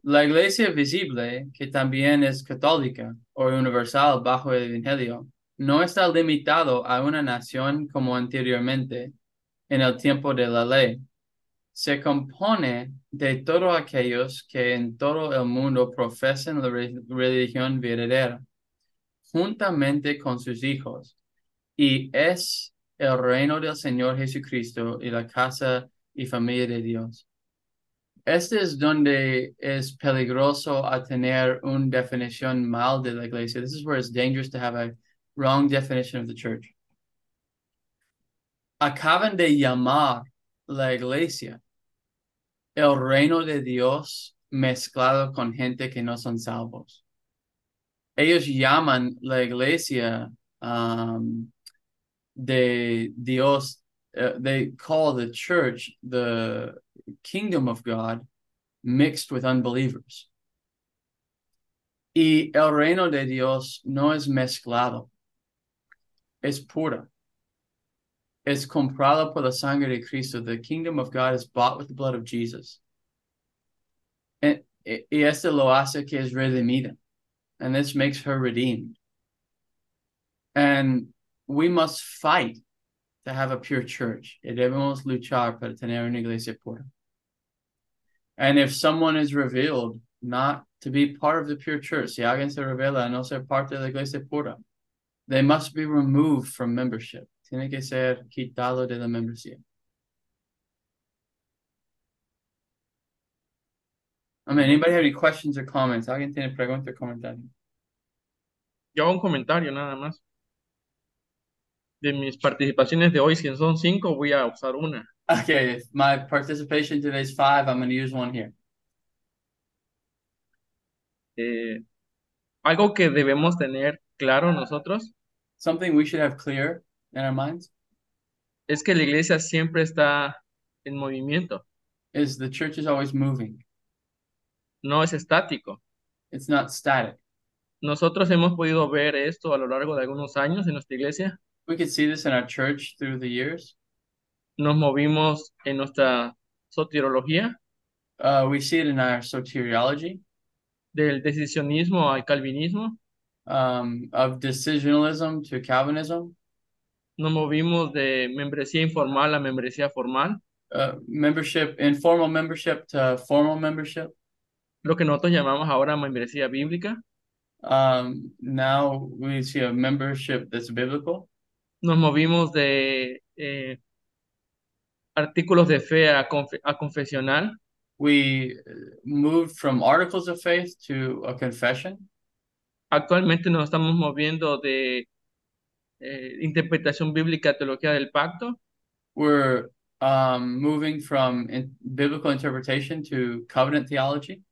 La iglesia visible, que también es católica o universal bajo el Evangelio, no está limitado a una nación como anteriormente en el tiempo de la ley. Se compone de todos aquellos que en todo el mundo profesan la re- religión verdadera, juntamente con sus hijos, y es el reino del Señor Jesucristo y la casa y familia de Dios. Este es donde es peligroso a tener una definición mal de la iglesia. This is where it's dangerous to have a wrong definition of the church. Acaban de llamar la iglesia el reino de Dios mezclado con gente que no son salvos. Ellos llaman la iglesia um, de Dios, uh, they call the church the kingdom of God mixed with unbelievers. Y el reino de Dios no es mezclado, es pura. Es comprado por la sangre de Cristo. The kingdom of God is bought with the blood of Jesus. And, y este lo hace que es redimida. And this makes her redeemed. And we must fight to have a pure church. Y debemos luchar para tener una iglesia pura. And if someone is revealed not to be part of the pure church, si alguien se revela no ser parte de la iglesia pura, they must be removed from membership. Tiene que ser quitado de la membresía. I mean, anybody have any questions or comments? ¿Alguien tiene preguntas o comentarios? Yo un comentario nada más. De mis participaciones de hoy, si son cinco, voy a usar una. Okay, if my participation today is five, I'm going to use one here. Eh, algo que debemos tener claro nosotros Something we should have clear in our minds es que la iglesia siempre está en movimiento, is the church is always moving. no es estático. It's not static. Nosotros hemos podido ver esto a lo largo de algunos años en nuestra iglesia. We could see this in our church through the years. Nos movimos en nuestra soteriología, Uh, we see it in our soteriology del decisionismo al calvinismo. Um, of decisionalism to Calvinism, Nos movimos de membresía informal a membresía formal, uh, membership, informal membership to formal membership. lo que nosotros llamamos ahora membresía bíblica. Um, now we see a membership that's biblical. Nos movimos de eh, artículos de fe a, confe- a confesional. We moved from articles of faith to a confession. Actualmente nos estamos moviendo de eh, interpretación bíblica, teología del pacto. We're um, moving from in biblical interpretation to covenant theology.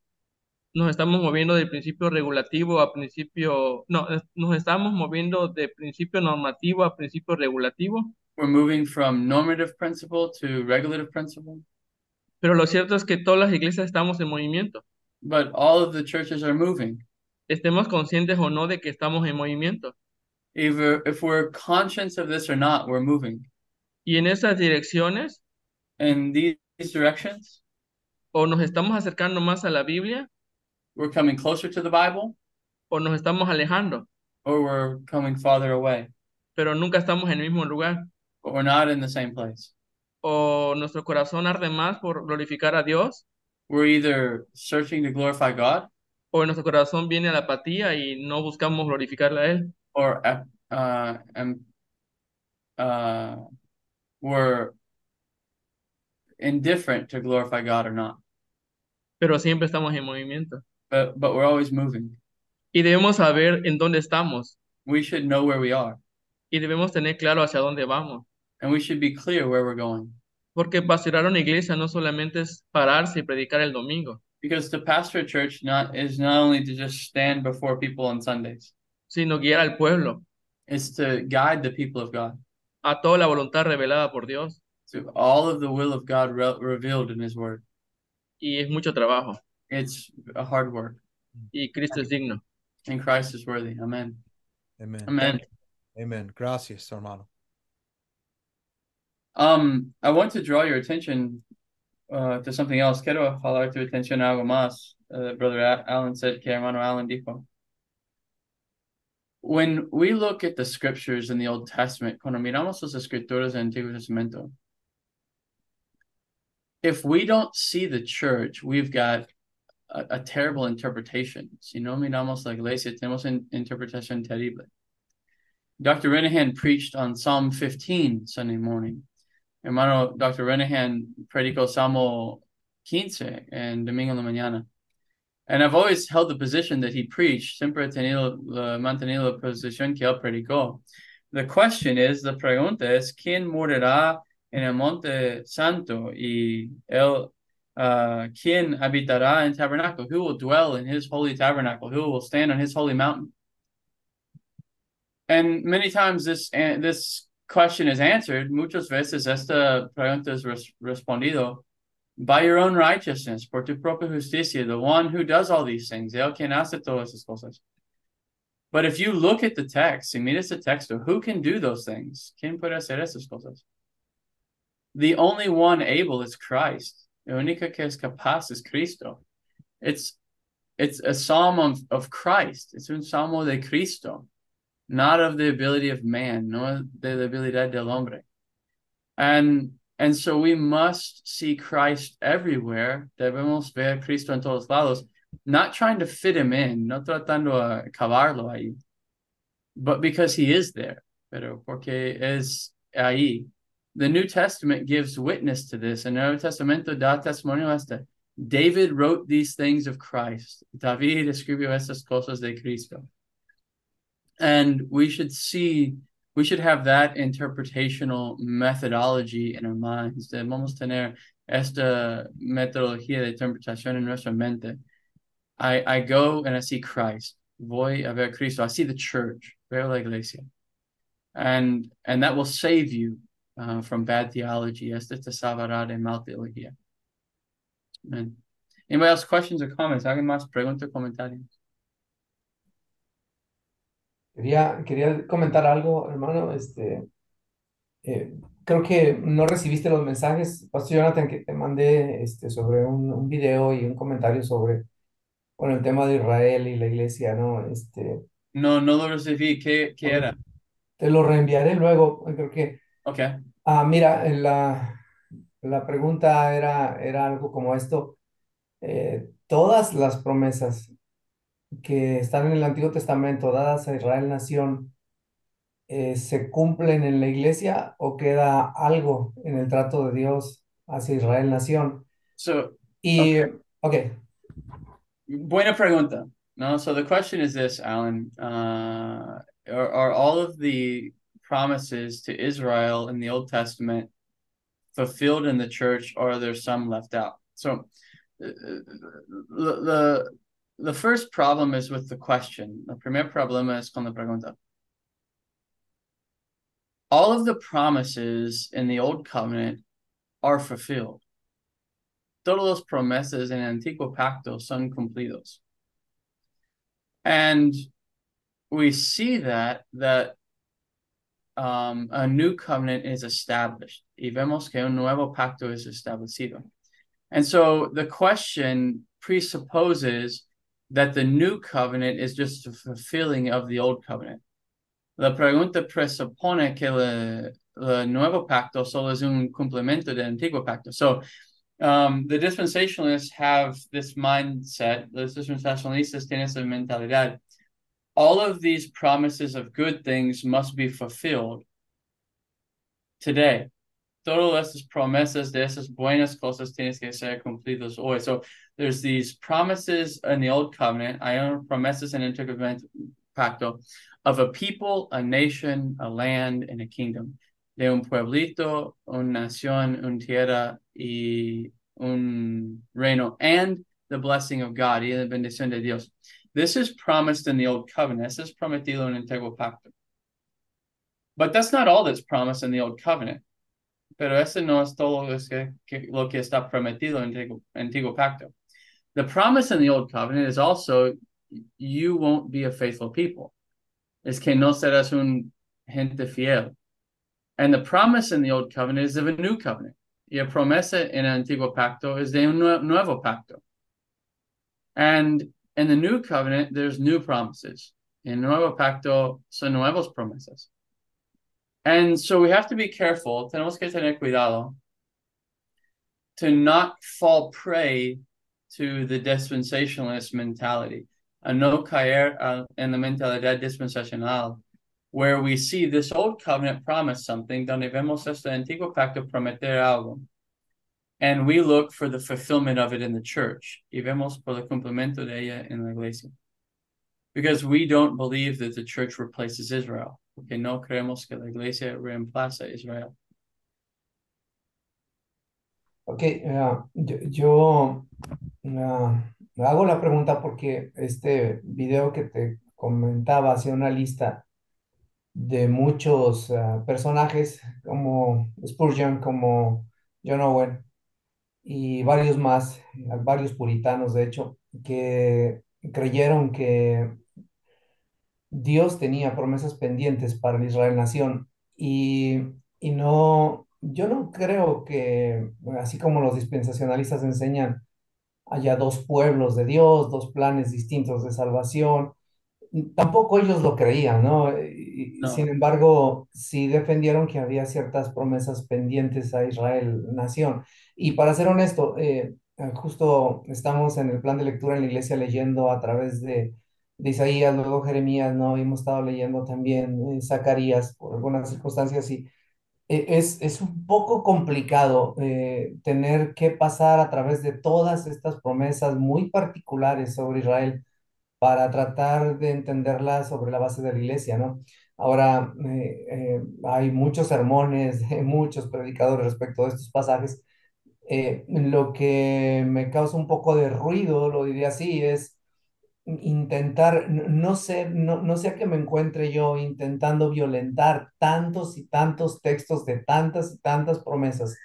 Nos estamos moviendo del principio regulativo a principio, no, nos estamos moviendo de principio normativo a principio regulativo. We're moving from normative principle to regulative principle. Pero lo cierto es que todas las iglesias estamos en movimiento. But all of the churches are moving. Estemos conscientes o no de que estamos en movimiento. Either if we're conscious of this or not, we're moving. Y en esas direcciones, In these directions, o nos estamos acercando más a la Biblia, we're coming closer to the Bible o nos estamos alejando, or we're coming farther away, pero nunca estamos en el mismo lugar. but we're not in the same place. O nuestro corazón arde más por glorificar a Dios, We're either searching to glorify God o en nuestro corazón viene la apatía y no buscamos glorificarle a Él. or uh, uh, um, uh, we're indifferent to glorify God or not. Pero siempre estamos en movimiento. But, but we're always moving. Y debemos saber en dónde estamos We should know where we are y debemos tener claro hacia dónde vamos. and we should be clear where we're going. Porque pastorear una iglesia no solamente es pararse y predicar el domingo, Because to pastor a church not is not only to just stand before people on Sundays, sino guiar al pueblo it's to guide the people of God a toda la voluntad revelada por Dios. to all of the will of God re- revealed in His Word. Y es mucho trabajo. It's a hard work, Y Cristo es digno. and Christ is worthy. Amen. Amen. Amen. Amen. Gracias, hermano. Um, I want to draw your attention uh, to something else. Quiero jalar tu atención a algo más. Uh, Brother Alan said que hermano Alan dijo. When we look at the scriptures in the Old Testament, cuando miramos las escrituras del Antiguo Testamento, if we don't see the church, we've got a, a terrible interpretation. Si no miramos la iglesia, tenemos una interpretación terrible. Dr. Renihan preached on Psalm 15 Sunday morning. Hermano, Dr. Renihan predicó Salmo 15 en Domingo en la Mañana. And I've always held the position that he preached, siempre he tenido, la, mantenido la posición que él predicó. The question is, the pregunta es, ¿quién morirá en el monte santo y él, uh, quién habitará en tabernáculo? Who will dwell in his holy tabernacle? Who will stand on his holy mountain? And many times this an- this question is answered. Muchas veces esta pregunta es res- respondido by your own righteousness, por tu propia justicia, the one who does all these things, el quien hace todas esas cosas. But if you look at the text, si miras el texto, who can do those things? ¿Quién puede hacer esas cosas? The only one able is Christ. La única que es capaz es Cristo. It's it's a psalm of, of Christ. It's un salmo de Cristo. Not of the ability of man, nor de la habilidad del hombre. And and so we must see Christ everywhere. Debemos ver Cristo en todos lados, not trying to fit him in, no tratando a cavarlo ahí, but because he is there, pero porque es ahí. The New Testament gives witness to this, and the New Testamento da testimonio a este. David wrote these things of Christ. David escribió estas cosas de Cristo. And we should see, we should have that interpretational methodology in our minds. Debemos tener esta metodología de interpretación en nuestra mente. I, I go and I see Christ. Voy a ver Cristo. I see the church. Veo la iglesia. And, and that will save you uh, from bad theology. Este te salvará de mal teología. Amen. Anybody else questions or comments? ¿Alguien más pregunta comentarios? Quería, quería comentar algo, hermano. Este, eh, creo que no recibiste los mensajes, Pastor Jonathan, que te mandé este, sobre un, un video y un comentario sobre bueno, el tema de Israel y la iglesia, ¿no? Este, No, no lo recibí. ¿Qué, qué era? te lo reenviaré luego. Creo que, Ok. ah, mira, la, la pregunta era, era algo como esto. Eh, todas las promesas que están en el Antiguo Testamento dadas a Israel nación, eh, ¿se cumplen en la iglesia o queda algo en el trato de Dios hacia Israel nación? So, Y, ok, buena pregunta. No, so the question is this, Alan. Uh, are, are all of the promises to Israel in the Old Testament fulfilled in the church, or are there some left out? So, uh, the, the the first problem is with the question. El primer problema es con la pregunta. All of the promises in the Old Covenant are fulfilled. Todos los promesas en el Antiguo Pacto son cumplidos. And we see that that um, a new covenant is established. Y vemos que un nuevo pacto es establecido. And so the question presupposes that the new covenant is just a fulfilling of the old covenant. La pregunta presupone que el, nuevo pacto solo es un complemento del antiguo pacto. So um, the dispensationalists have this mindset, los dispensacionalistas tienen esa mentalidad. All of these promises of good things must be fulfilled today. Todas estas promesas de esas buenas cosas tienen que ser cumplidas hoy. So there's these promises in the old covenant, unas promesas en el antiguo pacto of a people, a nation, a land, and a kingdom. De un pueblito, una nación, una tierra y un reino, and the blessing of God y la bendición de Dios. This is promised in the old covenant. This is prometido en el pacto. But that's not all that's promised in the old covenant. Pero ese no es todo lo que, que, lo que está prometido en el antiguo, pacto. The promise in the old covenant is also you won't be a faithful people. Es que no serás un gente fiel. And the promise in the old covenant is of a new covenant. Y la promesa en el antiguo pacto es de un nuevo pacto. And in the new covenant, there's new promises. En nuevo pacto son nuevas promesas. And so we have to be careful, tenemos que tener cuidado to not fall prey to the dispensationalist mentality, a no caer uh, en la mentalidad dispensacional, where we see this old covenant promise something, donde vemos este antiguo pacto prometer algo, and we look for the fulfillment of it in the church, y vemos por el cumplimiento de ella en la iglesia. Because we don't believe that the church replaces Israel, porque no creemos que la iglesia reemplaza a Israel. ok, uh, yo, yo uh, hago la pregunta porque este video que te comentaba hacía una lista de muchos uh, personajes como Spurgeon, como John Owen y varios más, varios puritanos de hecho, que creyeron que Dios tenía promesas pendientes para el Israel nación y, y no, yo no creo que, así como los dispensacionalistas enseñan, haya dos pueblos de Dios, dos planes distintos de salvación. tampoco ellos lo creían, ¿no? Sin embargo, sí defendieron que había ciertas promesas pendientes a Israel, nación. Y para ser honesto, eh, justo estamos en el plan de lectura en la iglesia leyendo a través de, de Isaías, luego Jeremías, ¿no? Hemos estado leyendo también eh, Zacarías por algunas circunstancias y eh, es, es un poco complicado eh, tener que pasar a través de todas estas promesas muy particulares sobre Israel para tratar de entenderla sobre la base de la iglesia, ¿no? Ahora, hay muchos sermones muchos predicadores respecto a estos pasajes. Lo que me causa un poco de ruido, lo diría así, es intentar, no, sé, no, no sé a qué me encuentre yo intentando violentar tantos y tantos textos de tantas y tantas promesas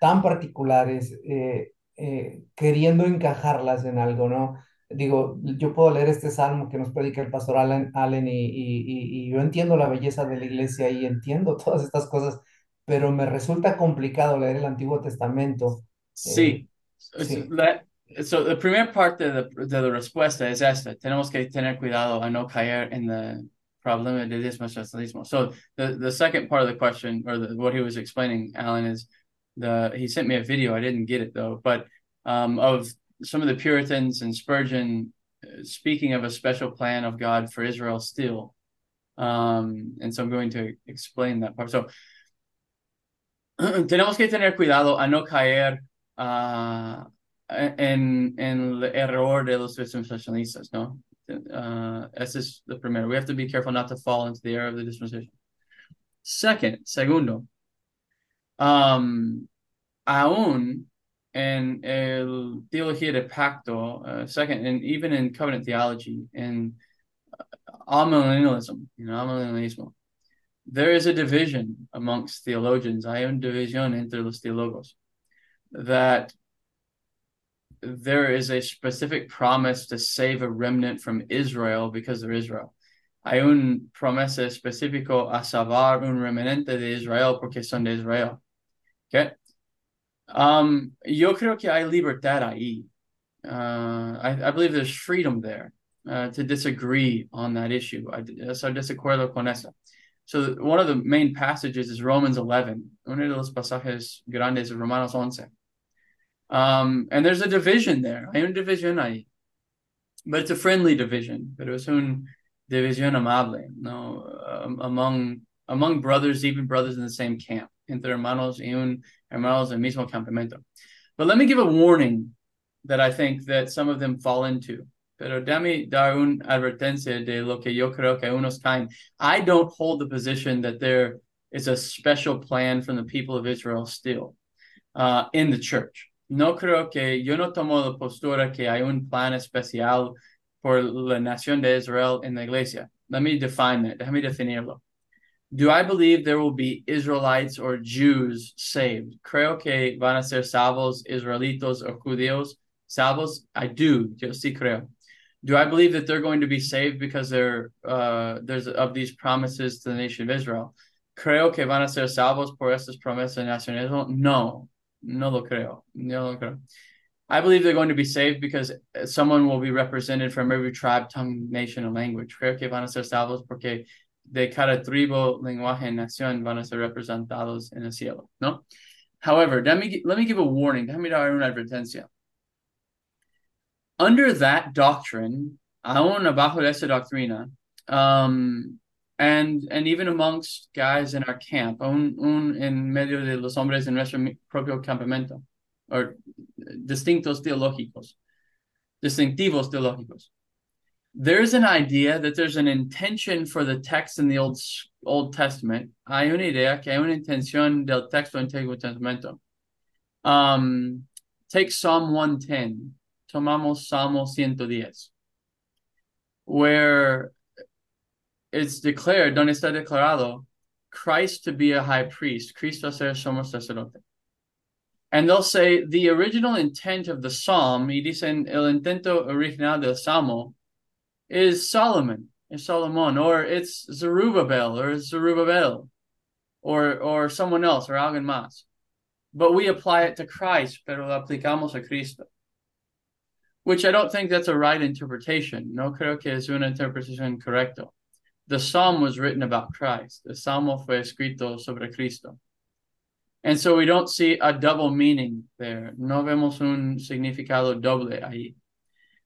tan particulares, eh, eh, queriendo encajarlas en algo, ¿no? Digo, yo puedo leer este salmo que nos predica el pastor Allen, Allen y, y- y- y yo entiendo la belleza de la iglesia y entiendo todas estas cosas, pero me resulta complicado leer el Antiguo Testamento. Eh, Sí. sí. La- So, the primera parte de, de la respuesta es esta. Tenemos que tener cuidado a no caer en el problema de dispensacionalismo. So, the, the second part of the question, or the, what he was explaining, Alan, is the he sent me a video. I didn't get it though, but um, of some of the Puritans and Spurgeon uh, speaking of a special plan of God for Israel still. Um, and so I'm going to explain that part. So, tenemos que tener cuidado a no caer uh, en, en el error de los dispensacionalistas, ¿no? Uh, ese es el primero. We have to be careful not to fall into the error of the dispensation. Second, segundo, um, aún en el teología de pacto, uh, second, and even in covenant theology, in amillennialism, you know, amillennialismo, there is a division amongst theologians. Hay una división entre los teólogos that there is a specific promise to save a remnant from Israel because they're Israel. Hay un promesa específico a salvar un remanente de Israel porque son de Israel. Okay? Um, yo creo que hay libertad ahí. Uh, I, I believe there's freedom there uh, to disagree on that issue. I, so desacuerdo con eso. So one of the main passages is Romans 11. Uno de los pasajes grandes de Romanos 11. Um, and there's a division there. Hay una división ahí. But it's a friendly division. Pero es un división amable, no? Um, among, among brothers, even brothers in the same camp. Entre hermanos y un hermanos del mismo campamento. But let me give a warning that I think that some of them fall into. Pero déjame dar una advertencia de lo que yo creo que unos caen. I don't hold the position that there is a special plan from the people of Israel still uh, in the church. No creo que yo no tomo la postura que hay un plan especial por la nación de Israel en la iglesia. Let me define that. Déjame definirlo. Do I believe there will be Israelites or Jews saved? Creo que van a ser salvos israelitos o judíos salvos? I do. Yo sí creo. Do I believe that they're going to be saved because they're uh, there's of these promises to the nation of Israel? Creo que van a ser salvos por estas promesas de nacionales? No, no lo creo. No lo creo. I believe they're going to be saved because someone will be represented from every tribe, tongue, nation, and language. Creo que van a ser salvos porque de cada tribu, lenguaje, nación van a ser representados en el cielo, ¿no? However, let me, let me give a warning. Déjame dar una advertencia. Under that doctrine, aún abajo de esa doctrina, um, and, and even amongst guys in our camp, un, un en medio de los hombres en nuestro propio campamento, or distintos teológicos, distintivos teológicos. There's an idea that there's an intention for the text in the Old Old Testament. Hay una idea que hay una intención del texto Antiguo Testamento. Um, take Psalm 110. Tomamos Salmo 110. Where it's declared, donde está declarado, Christ to be a high priest, Cristo ser sumo sacerdote. And they'll say the original intent of the psalm, y dicen el intento original del salmo, is Solomon, is Solomon, or it's Zerubbabel, or Zerubbabel, or or someone else, or alguien más. But we apply it to Christ, pero lo aplicamos a Cristo. which I don't think that's a right interpretation. No creo que es una interpretación correcta. The psalm was written about Christ. The salmo fue escrito sobre Cristo. And so we don't see a double meaning there. No vemos un significado doble ahí.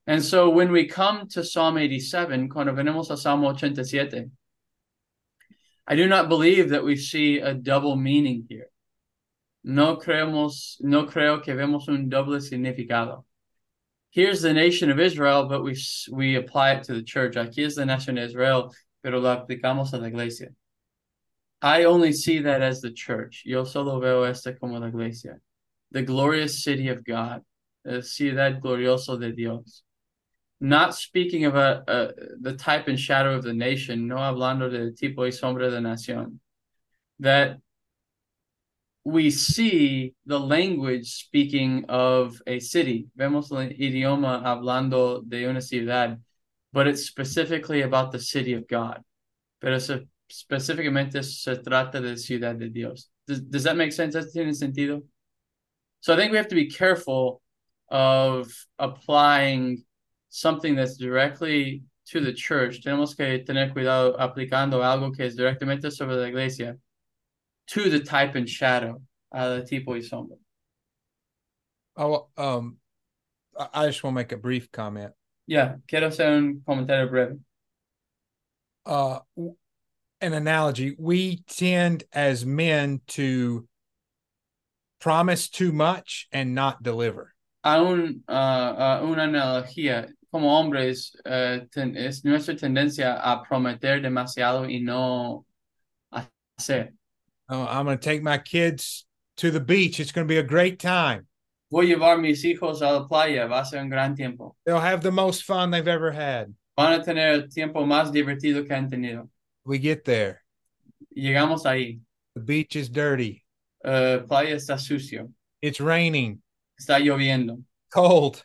And so when we come to Psalm 87, cuando venimos a Salmo 87, I do not believe that we see a double meaning here. No creemos, no creo que vemos un doble significado. Here's the nation of Israel, but we we apply it to the church. Aquí es la nación de Israel, pero lo aplicamos a la iglesia. I only see that as the church. Yo solo veo esta como la iglesia. The glorious city of God. Ciudad glorioso de Dios. Not speaking of a, a, the type and shadow of the nation, no hablando de tipo y sombra de nación. That we see the language speaking of a city. Vemos el idioma hablando de una ciudad, but it's specifically about the city of God. Pero se, específicamente se trata de ciudad de Dios. Does, does that make sense? ¿Eso tiene sentido? So I think we have to be careful of applying something that's directly to the church. Tenemos que tener cuidado aplicando algo que es directamente sobre la iglesia to the type and shadow, uh, tipo y sombra. Oh, um, I just want to make a brief comment. Yeah, quiero hacer un comentario breve. Uh, an analogy. We tend as men to promise too much and not deliver. A un, uh, uh, una analogía. Como hombres, uh, ten, es nuestra tendencia a prometer demasiado y no hacer. Oh, I'm going to take my kids to the beach. It's going to be a great time. Voy a llevar mis hijos a la playa. Va a ser un gran tiempo. They'll have the most fun they've ever had. Van a tener el tiempo más divertido que han tenido. We get there. Llegamos ahí. The beach is dirty. Uh, playa está sucio. It's raining. Está lloviendo. Cold.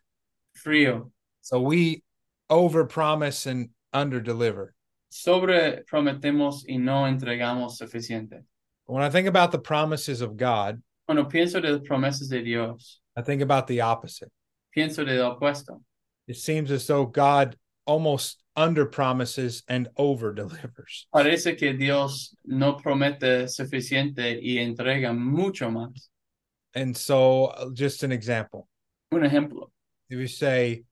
Frío. So we overpromise and underdeliver. Sobre prometemos y no entregamos suficiente. When I think about the promises of God, Cuando pienso de las promesas de Dios, I think about the opposite. pienso de lo opuesto. It seems as though God almost under promises and over delivers. Parece que Dios no promete suficiente y entrega mucho más. And so, uh, just an example Un ejemplo. if you say,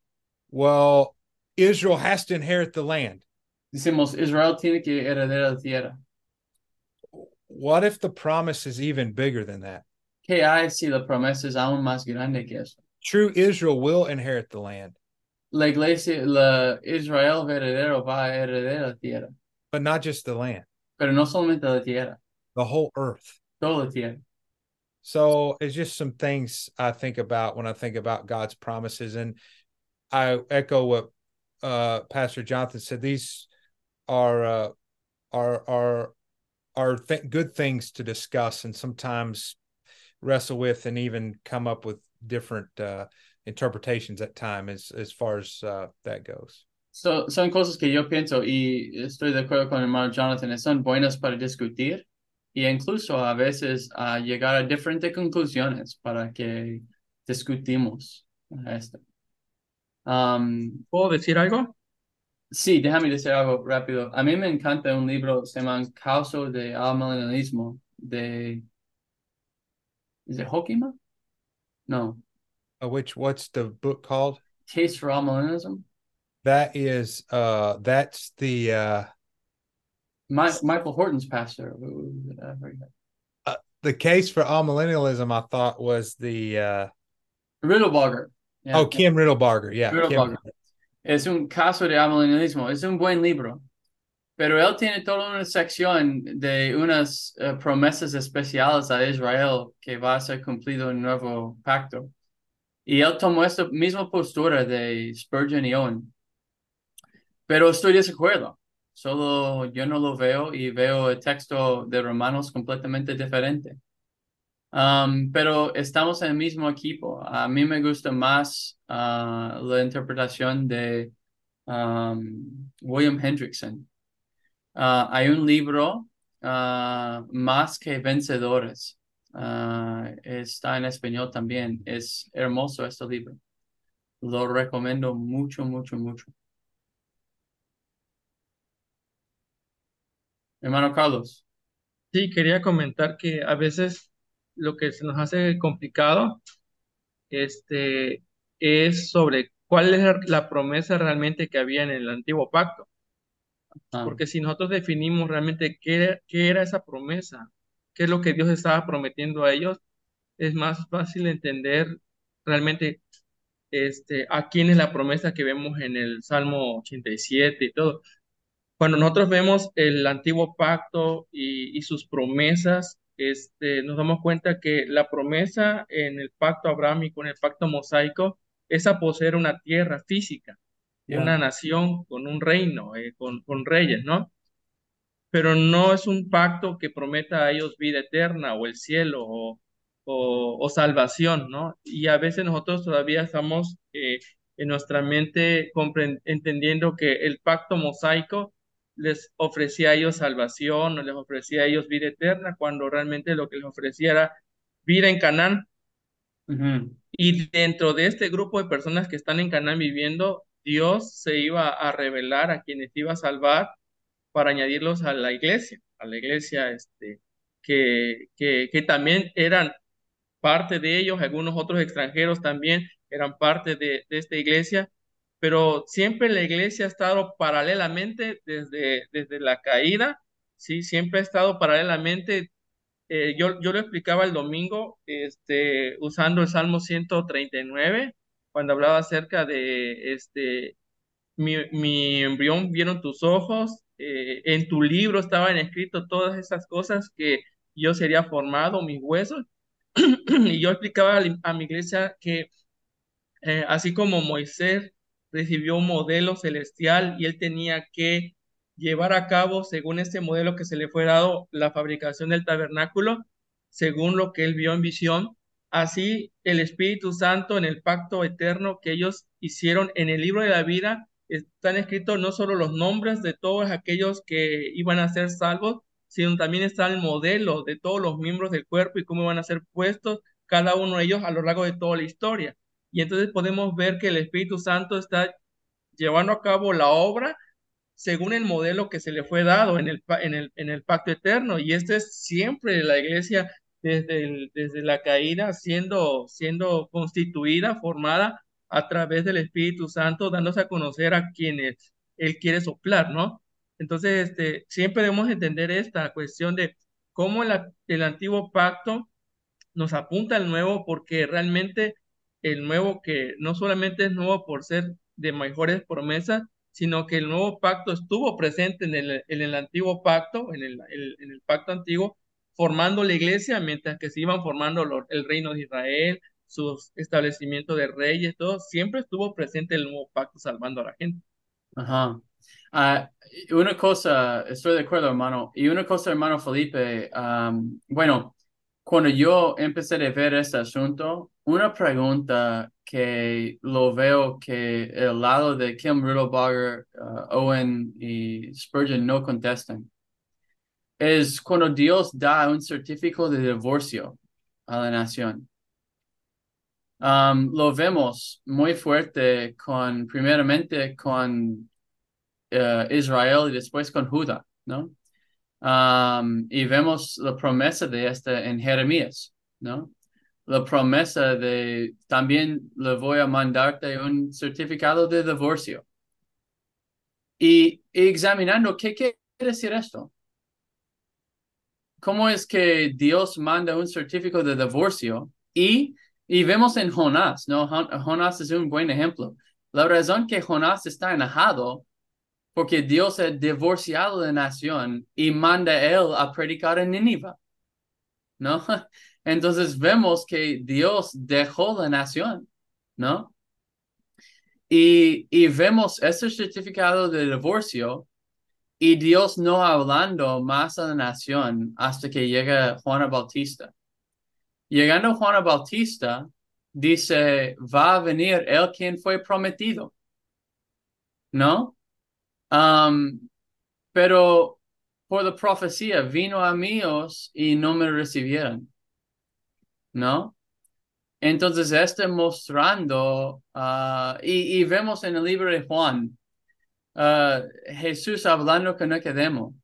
well, Israel has to inherit the land, Decimos, Israel tiene que heredar la tierra. what if the promise is even bigger than that? ¿Qué hay si la promesa es aún más grande que eso? True Israel will inherit the land, La iglesia, la Israel verdadero va a heredar la tierra, but not just the land, pero no solamente la tierra, the whole earth. toda la tierra. So it's just some things I think about when I think about God's promises. And I echo what uh, Pastor Jonathan said. These are uh, are are are th- good things to discuss and sometimes wrestle with and even come up with different uh, interpretations at time as as far as uh, that goes. So, son cosas que yo pienso y estoy de acuerdo con el hermano Jonathan, son buenas para discutir y incluso a veces a llegar a diferentes conclusiones para que discutimos esto. Um, ¿Puedo decir algo? sí, déjame decir algo rápido. A mí me encanta un libro, se llama Caso de Amillennialismo, de... ¿Es it Hokima? No. Uh, which what's the book called? Case for Amillennialism? That is uh that's the uh My, Michael Horton's pastor. Forget. the case for amillennialism I thought was the uh Riddlebarger. Yeah. oh Kim Riddlebarger. Yeah. Kim- Riddlebarger. Es un caso de amillennialismo. Es un buen libro. Pero él tiene toda una sección de unas eh, promesas especiales a Israel que va a ser cumplido en el nuevo pacto. Y él tomó esta misma postura de Spurgeon y Owen. Pero estoy de acuerdo. Solo yo no lo veo y veo el texto de Romanos completamente diferente. Um, pero estamos en el mismo equipo. A mí me gusta más ah, la interpretación de um, William Hendrickson. Ah, hay un libro, ah, Más que Vencedores. Ah, está en español también. Es hermoso este libro. Lo recomiendo mucho, mucho, mucho. Hermano Carlos. Sí, quería comentar que a veces lo que se nos hace complicado este, es sobre cuál es la promesa realmente que había en el antiguo pacto. Ah, Porque si nosotros definimos realmente qué, qué era esa promesa, qué es lo que Dios estaba prometiendo a ellos, es más fácil entender realmente este, a quién es la promesa que vemos en el Salmo 87 y todo. Cuando nosotros vemos el antiguo pacto y, y sus promesas, este, nos damos cuenta que la promesa en el pacto abrámico, en el pacto mosaico, es a poseer una tierra física, ya. una nación con un reino, eh, con, con reyes, ¿no? pero no es un pacto que prometa a ellos vida eterna o el cielo o, o, o salvación, ¿no? Y a veces nosotros todavía estamos eh, en nuestra mente entendiendo que el pacto mosaico les ofrecía a ellos salvación o les ofrecía a ellos vida eterna, cuando realmente lo que les ofrecía era vida en Canaán. Y dentro de este grupo de personas que están en Canaán viviendo, Dios se iba a revelar a quienes iba a salvar para añadirlos a la iglesia, a la iglesia este, que, que, también eran parte de ellos, algunos otros extranjeros también eran parte de, de esta iglesia, pero siempre la iglesia ha estado paralelamente desde, desde la caída, ¿sí? Siempre ha estado paralelamente. eh, yo, yo lo explicaba el domingo este, usando el Salmo 139, cuando hablaba acerca de este, mi, mi embrión vieron tus ojos, eh, en tu libro estaban escritas todas esas cosas que yo sería formado, mis huesos. Y yo explicaba a mi iglesia que eh, así como Moisés recibió un modelo celestial y él tenía que llevar a cabo, según este modelo que se le fue dado, la fabricación del tabernáculo, según lo que él vio en visión, así el Espíritu Santo en el pacto eterno que ellos hicieron en el libro de la vida, están escritos no solo los nombres de todos aquellos que iban a ser salvos, sino también está el modelo de todos los miembros del cuerpo y cómo iban a ser puestos cada uno de ellos a lo largo de toda la historia. Y entonces podemos ver que el Espíritu Santo está llevando a cabo la obra según el modelo que se le fue dado en el, pa- en el, en el pacto eterno. Y este es siempre la iglesia desde, desde la caída siendo, siendo constituida, formada a través del Espíritu Santo, dándose a conocer a quienes Él quiere soplar, ¿no? Entonces, este, siempre debemos entender esta cuestión de cómo la- el antiguo pacto nos apunta al nuevo porque realmente el nuevo que no solamente es nuevo por ser de mejores promesas, sino que el nuevo pacto estuvo presente en el, en el antiguo pacto, en el- en el pacto antiguo, formando la iglesia, mientras que se iban formando el reino de Israel, sus establecimientos de reyes, todo, siempre estuvo presente el nuevo pacto salvando a la gente. Ajá. Y una cosa, estoy de acuerdo, hermano. Y una cosa, hermano Felipe, am, bueno, cuando yo empecé a ver este asunto, una pregunta que lo veo que el lado de Kim Riddlebarger, ah, Owen y Spurgeon no contestan, es cuando Dios da un certificado de divorcio a la nación. Am, lo vemos muy fuerte con, primeramente con eh, Israel y después con Judá, ¿no? Um, y vemos la promesa de esta en Jeremías, ¿no? La promesa de también le voy a mandarte un certificado de divorcio. Y, y examinando, ¿qué quiere decir esto? ¿Cómo es que Dios manda un certificado de divorcio? Y, y vemos en Jonás, ¿no? Jon- Jonás es un buen ejemplo. La razón que Jonás está enojado porque Dios ha divorciado la nación y manda él a predicar en Nínive, ¿no? Entonces vemos que Dios dejó la nación, ¿no? Y, y vemos ese certificado de divorcio y Dios no hablando más a la nación hasta que llega Juan Bautista. Llegando Juan Bautista, dice, va a venir el quien fue prometido, ¿no? Pero por la profecía vino a míos y no me recibieron, ¿no? Entonces, este mostrando, ah, y, y vemos en el libro de Juan, ah, Jesús hablando con Nicodemo.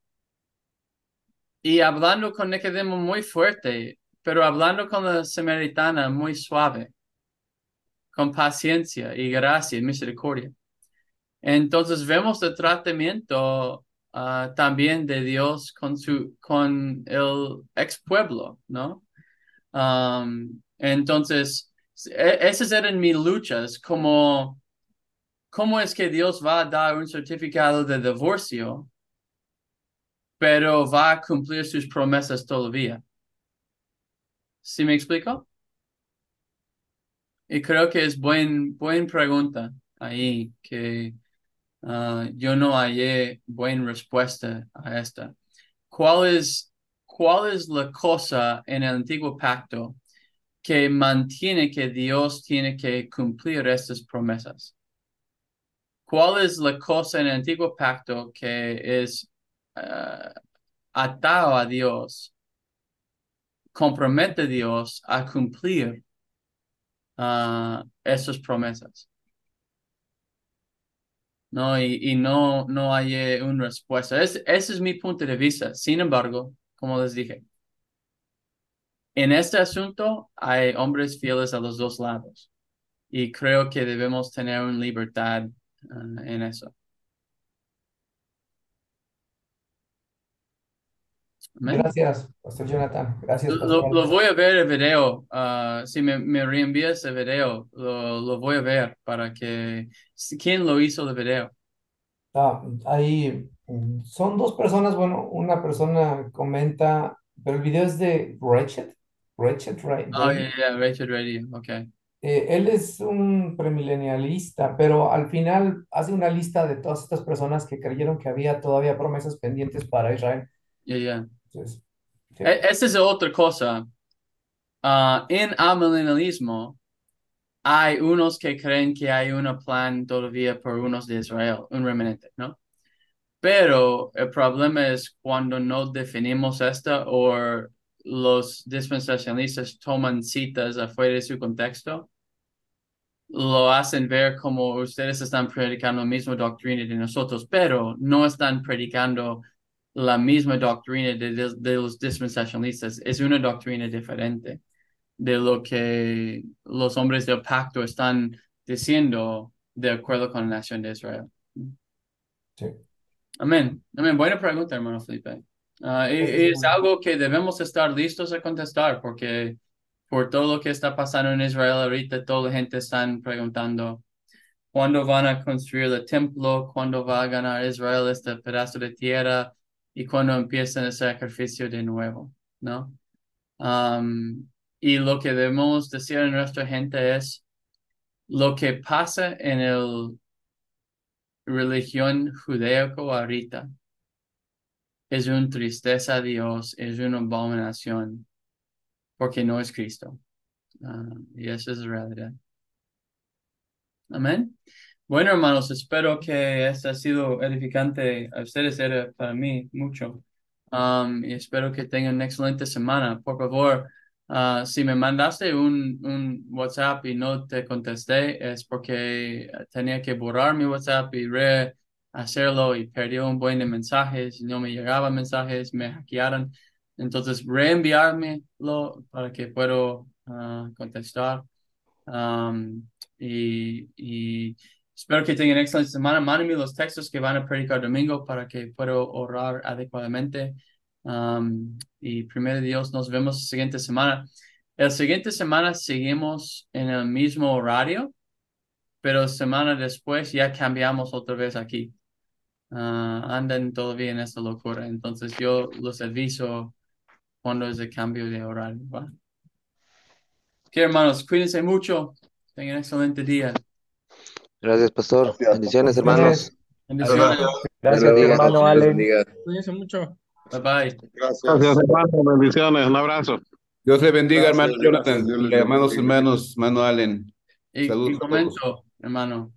Y hablando con Nicodemo muy fuerte, pero hablando con la samaritana muy suave, con paciencia y gracia y misericordia. Entonces vemos el tratamiento ah, también de Dios con su con el ex pueblo, ¿no? Um, entonces, e- esas eran mis luchas, como cómo es que Dios va a dar un certificado de divorcio, pero va a cumplir sus promesas todavía. ¿Sí me explico? Y creo que es buen, buena pregunta ahí, que ah, yo no hallé buena respuesta a esta. ¿Cuál es, ¿Cuál es la cosa en el antiguo pacto que mantiene que Dios tiene que cumplir estas promesas? ¿Cuál es la cosa en el antiguo pacto que es ah, atado a Dios, compromete a Dios a cumplir ah, esas promesas? No, y, y no, no hay una respuesta. Es- ese es mi punto de vista. Sin embargo, como les dije, en este asunto hay hombres fieles a los dos lados y creo que debemos tener una libertad en eso. Gracias, Pastor Jonathan. Gracias, Lo, Pastor. lo voy a ver el video. ah, si me, me reenvías el video, lo, lo voy a ver para que... ¿Quién lo hizo el video? Ah, ahí mm, son dos personas, bueno, una persona comenta, pero el video es de Ratchet, Ratchet, Ra- Oh, yeah, yeah, Rachel Radio. Okay. Eh, él es un premilenialista, pero al final hace una lista de todas estas personas que creyeron que había todavía promesas pendientes para Israel. Yeah, yeah. Entonces, sí. E- Esa es otra cosa. Ah, en amillennialismo hay unos que creen que hay un plan todavía por unos de Israel, un remanente, ¿no? Pero el problema es cuando no definimos esto o los dispensacionalistas toman citas afuera de su contexto, lo hacen ver como ustedes están predicando la misma doctrina de nosotros, pero no están predicando la misma doctrina de, de- de los dispensacionalistas. Es una doctrina diferente de lo que los hombres del pacto están diciendo de acuerdo con la nación de Israel. Sí. Amén. Amén. Buena pregunta, hermano Felipe. Y es algo que debemos estar listos a contestar porque por todo lo que está pasando en Israel ahorita, toda la gente está preguntando cuándo van a construir el templo, cuándo va a ganar Israel este pedazo de tierra y cuándo empiezan el sacrificio de nuevo, ¿no? Um, y lo que debemos decir a nuestra gente es lo que pasa en el religión judaico ahorita es una tristeza a Dios, es una abominación, porque no es Cristo. Ah, y esa es la realidad. Amén. Bueno, hermanos, espero que este ha sido edificante a ustedes, era para mí mucho. Um, y espero que tengan una excelente semana. Por favor, ah, si me mandaste un, WhatsApp y no te contesté, es porque tenía que borrar mi WhatsApp y rehacerlo y perdí un buen de mensajes, no me llegaban mensajes, me hackearon. Entonces, reenviármelo para que pueda ah, contestar. Y, espero que tengan excelente semana. Mándenme los textos que van a predicar domingo para que pueda orar adecuadamente. Um, y primero Dios, nos vemos la siguiente semana. La siguiente semana seguimos en el mismo horario, pero semana después ya cambiamos otra vez aquí. Ah, andan todavía en esta locura. Entonces yo los aviso cuando es el cambio de horario. ¿va? Ok, hermanos, cuídense mucho. Tengan un excelente día. Gracias, pastor. Gracias. Bendiciones, hermanos. Bendiciones. Gracias, bendiga. hermano bendiga. Cuídense mucho. Bye bye. Gracias. Gracias, hermano. Bendiciones. Un abrazo. Dios le bendiga, Gracias, hermano. Jonathan, hermanos, hermanos, hermano Allen. Y, Saludos y comento, hermano.